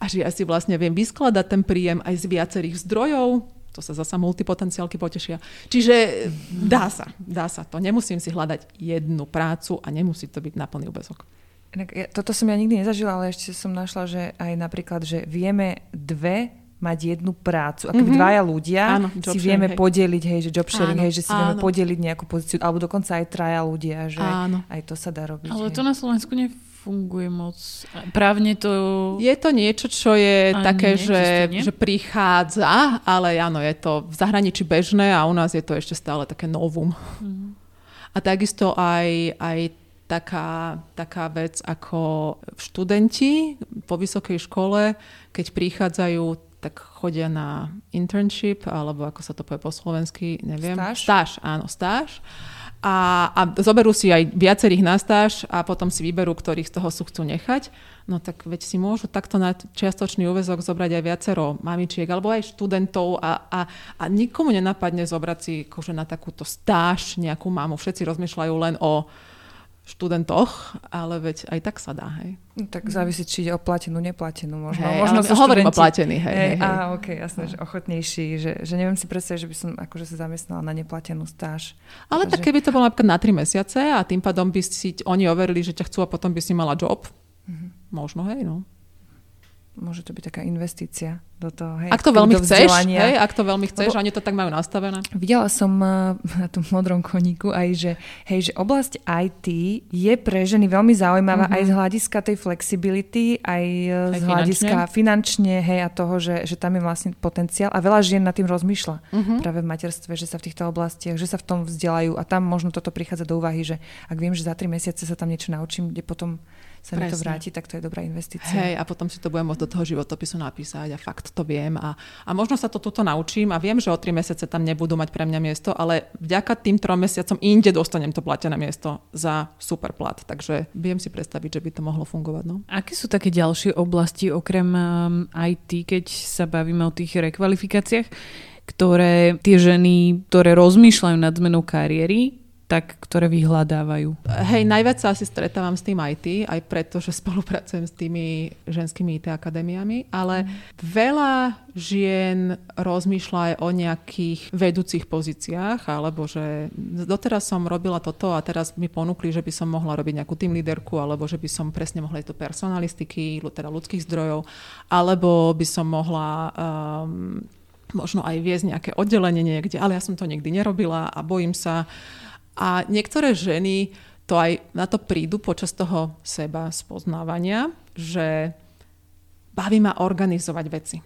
A že ja si vlastne viem vyskladať ten príjem aj z viacerých zdrojov, to sa zasa multipotenciálky potešia. Čiže dá sa, dá sa to. Nemusím si hľadať jednu prácu a nemusí to byť na plný úbezok. Toto som ja nikdy nezažila, ale ešte som našla, že aj napríklad, že vieme dve mať jednu prácu. Ak mm-hmm. dvaja ľudia áno, si vieme hej. podeliť, hej, že job sharing, áno, hej, že si áno. vieme podeliť nejakú pozíciu, alebo dokonca aj traja ľudia, že áno. aj to sa dá robiť. Ale hej. to na Slovensku nefunguje funguje moc. Právne to... Je to niečo, čo je také, že, že prichádza, ale áno, je to v zahraničí bežné a u nás je to ešte stále také novum. Mm. A takisto aj, aj taká, taká vec ako študenti po vysokej škole, keď prichádzajú tak chodia na internship, alebo ako sa to povie po slovensky, neviem. Stáž? Stáž, áno, stáž a, a zoberú si aj viacerých na stáž a potom si vyberú, ktorých z toho sú chcú nechať, no tak veď si môžu takto na čiastočný úvezok zobrať aj viacero mamičiek alebo aj študentov a, a, a nikomu nenapadne zobrať si akože na takúto stáž nejakú mamu. Všetci rozmýšľajú len o študentoch, ale veď aj tak sa dá, hej. No, tak závisí, či ide o platenú, neplatenú možno. Hej, možno ale hovorím o platený, hej, hej, hej. Á, ok, jasné, že ochotnejší, že, že neviem si predstaviť, že by som akože sa zamestnala na neplatenú stáž. Ale tak keby to bolo napríklad na 3 mesiace a tým pádom by si oni overili, že ťa chcú a potom by si mala job, mm-hmm. možno, hej, no môže to byť taká investícia do toho. Hej, ak to veľmi chceš, hej, ak to veľmi chceš, Lebo, oni to tak majú nastavené. Videla som uh, na tom modrom koníku aj, že, hej, že oblasť IT je pre ženy veľmi zaujímavá mm-hmm. aj z hľadiska tej flexibility, aj, aj z hľadiska finančne, hej, a toho, že, že tam je vlastne potenciál a veľa žien nad tým rozmýšľa mm-hmm. práve v materstve, že sa v týchto oblastiach, že sa v tom vzdelajú a tam možno toto prichádza do úvahy, že ak viem, že za tri mesiace sa tam niečo naučím, kde potom sa Presne. mi to vráti, tak to je dobrá investícia. Hej, a potom si to budem môcť do toho životopisu napísať a fakt to viem. A, a možno sa to tuto naučím a viem, že o tri mesiace tam nebudú mať pre mňa miesto, ale vďaka tým trom mesiacom inde dostanem to platené miesto za super plat. Takže viem si predstaviť, že by to mohlo fungovať. No. Aké sú také ďalšie oblasti okrem um, IT, keď sa bavíme o tých rekvalifikáciách? ktoré tie ženy, ktoré rozmýšľajú nad zmenou kariéry, tak, ktoré vyhľadávajú? Hej, najviac sa asi stretávam s tým IT, aj preto, že spolupracujem s tými ženskými IT akadémiami, ale mm. veľa žien rozmýšľa aj o nejakých vedúcich pozíciách, alebo že doteraz som robila toto a teraz mi ponúkli, že by som mohla robiť nejakú tým líderku, alebo že by som presne mohla ísť do personalistiky, teda ľudských zdrojov, alebo by som mohla um, možno aj viesť nejaké oddelenie niekde, ale ja som to nikdy nerobila a bojím sa a niektoré ženy to aj na to prídu počas toho seba spoznávania, že baví ma organizovať veci.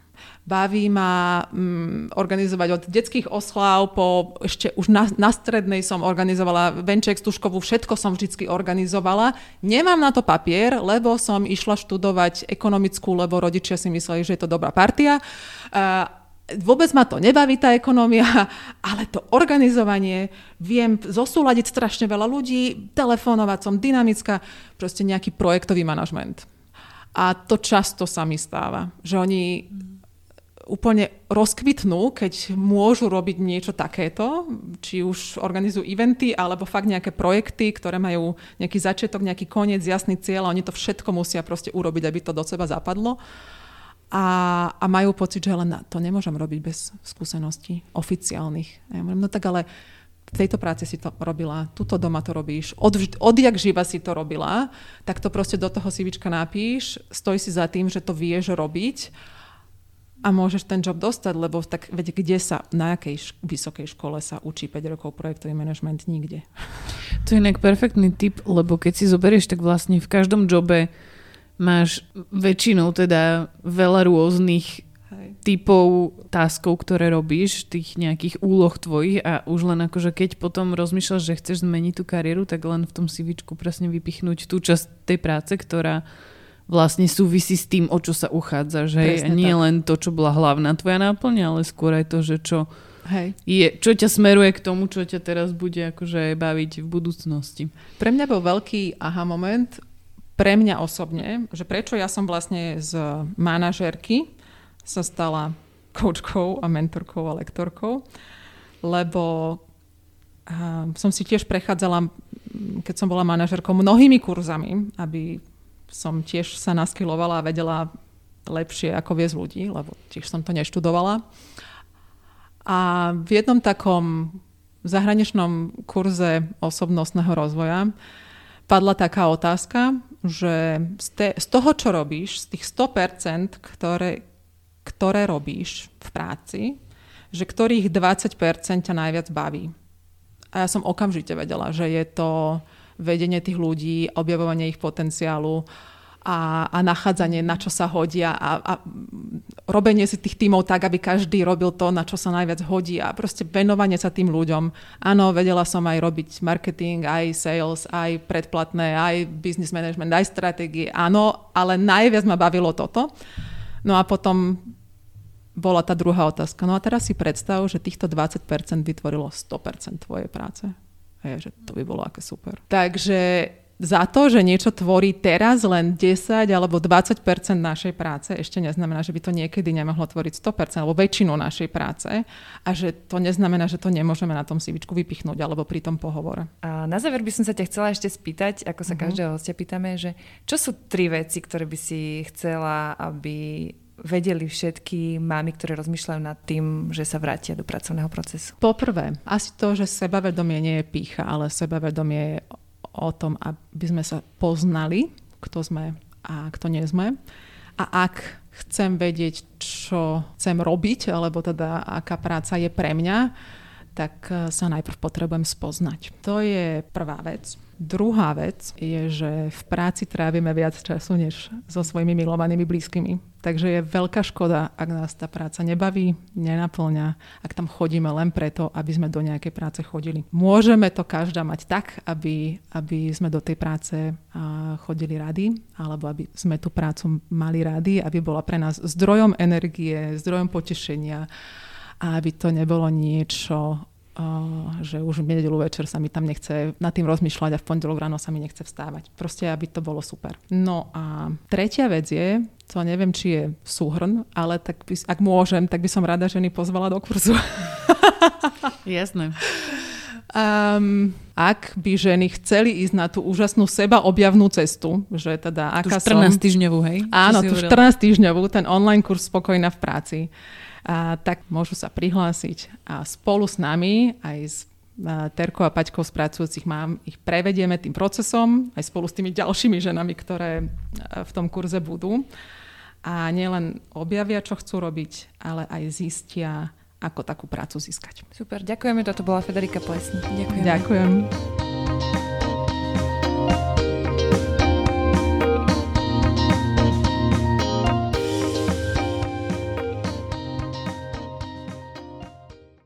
Baví ma mm, organizovať od detských oslav po ešte už na, na strednej som organizovala venček, stužkovú, všetko som vždy organizovala. Nemám na to papier, lebo som išla študovať ekonomickú, lebo rodičia si mysleli, že je to dobrá partia. Uh, vôbec ma to nebaví, tá ekonomia, ale to organizovanie, viem zosúľadiť strašne veľa ľudí, telefonovať som dynamická, proste nejaký projektový manažment. A to často sa mi stáva, že oni úplne rozkvitnú, keď môžu robiť niečo takéto, či už organizujú eventy, alebo fakt nejaké projekty, ktoré majú nejaký začiatok, nejaký koniec, jasný cieľ a oni to všetko musia proste urobiť, aby to do seba zapadlo a, a majú pocit, že len to nemôžem robiť bez skúseností oficiálnych. Ja hovorím, no tak ale v tejto práci si to robila, tuto doma to robíš, od, odjak živa si to robila, tak to proste do toho CVčka napíš, stoj si za tým, že to vieš robiť a môžeš ten job dostať, lebo tak veď kde sa, na akej vysokej škole sa učí 5 rokov projektový manažment? Nikde. To je inak perfektný tip, lebo keď si zoberieš, tak vlastne v každom jobe máš väčšinou teda veľa rôznych Hej. typov taskov, ktoré robíš, tých nejakých úloh tvojich a už len akože keď potom rozmýšľaš, že chceš zmeniť tú kariéru, tak len v tom CVčku presne vypichnúť tú časť tej práce, ktorá vlastne súvisí s tým, o čo sa uchádzaš. Hej? A nie tak. len to, čo bola hlavná tvoja náplň, ale skôr aj to, že čo, Hej. Je, čo ťa smeruje k tomu, čo ťa teraz bude akože baviť v budúcnosti. Pre mňa bol veľký aha moment pre mňa osobne, že prečo ja som vlastne z manažérky sa stala koučkou a mentorkou a lektorkou, lebo uh, som si tiež prechádzala, keď som bola manažerkou, mnohými kurzami, aby som tiež sa naskylovala a vedela lepšie, ako viesť ľudí, lebo tiež som to neštudovala. A v jednom takom zahraničnom kurze osobnostného rozvoja padla taká otázka, že z, te, z toho, čo robíš, z tých 100%, ktoré, ktoré robíš v práci, že ktorých 20% ťa najviac baví. A ja som okamžite vedela, že je to vedenie tých ľudí, objavovanie ich potenciálu, a, a nachádzanie, na čo sa hodia a, a robenie si tých tímov tak, aby každý robil to, na čo sa najviac hodí a proste venovanie sa tým ľuďom. Áno, vedela som aj robiť marketing, aj sales, aj predplatné, aj business management, aj stratégie. Áno, ale najviac ma bavilo toto. No a potom bola tá druhá otázka. No a teraz si predstav, že týchto 20% vytvorilo 100% tvojej práce. Hej, že to by bolo aké super. Takže za to, že niečo tvorí teraz len 10 alebo 20% našej práce, ešte neznamená, že by to niekedy nemohlo tvoriť 100% alebo väčšinu našej práce a že to neznamená, že to nemôžeme na tom CVčku vypichnúť alebo pri tom pohovore. A na záver by som sa ťa chcela ešte spýtať, ako sa uh-huh. každého hostia pýtame, že čo sú tri veci, ktoré by si chcela, aby vedeli všetky mámy, ktoré rozmýšľajú nad tým, že sa vrátia do pracovného procesu? Poprvé, asi to, že sebavedomie nie je pícha, ale sebavedomie je o tom, aby sme sa poznali, kto sme a kto nie sme. A ak chcem vedieť, čo chcem robiť, alebo teda aká práca je pre mňa, tak sa najprv potrebujem spoznať. To je prvá vec. Druhá vec je, že v práci trávime viac času než so svojimi milovanými blízkymi. Takže je veľká škoda, ak nás tá práca nebaví, nenaplňa, ak tam chodíme len preto, aby sme do nejakej práce chodili. Môžeme to každá mať tak, aby, aby sme do tej práce chodili rady, alebo aby sme tú prácu mali rady, aby bola pre nás zdrojom energie, zdrojom potešenia a aby to nebolo niečo, že už v nedelu večer sa mi tam nechce nad tým rozmýšľať a v pondelok ráno sa mi nechce vstávať. Proste, aby to bolo super. No a tretia vec je, to neviem, či je súhrn, ale tak by, ak môžem, tak by som rada ženy pozvala do kurzu. Jasné. Um, ak by ženy chceli ísť na tú úžasnú seba objavnú cestu, že teda aká tú 14 týždňovú, hej? Áno, tú 14 týždňovú, ten online kurz Spokojná v práci a, tak môžu sa prihlásiť a spolu s nami aj s Terko a Paťkou z pracujúcich mám, ich prevedieme tým procesom aj spolu s tými ďalšími ženami, ktoré v tom kurze budú. A nielen objavia, čo chcú robiť, ale aj zistia, ako takú prácu získať. Super, ďakujeme. Toto bola Federika Plesný. Ďakujem. Ďakujem.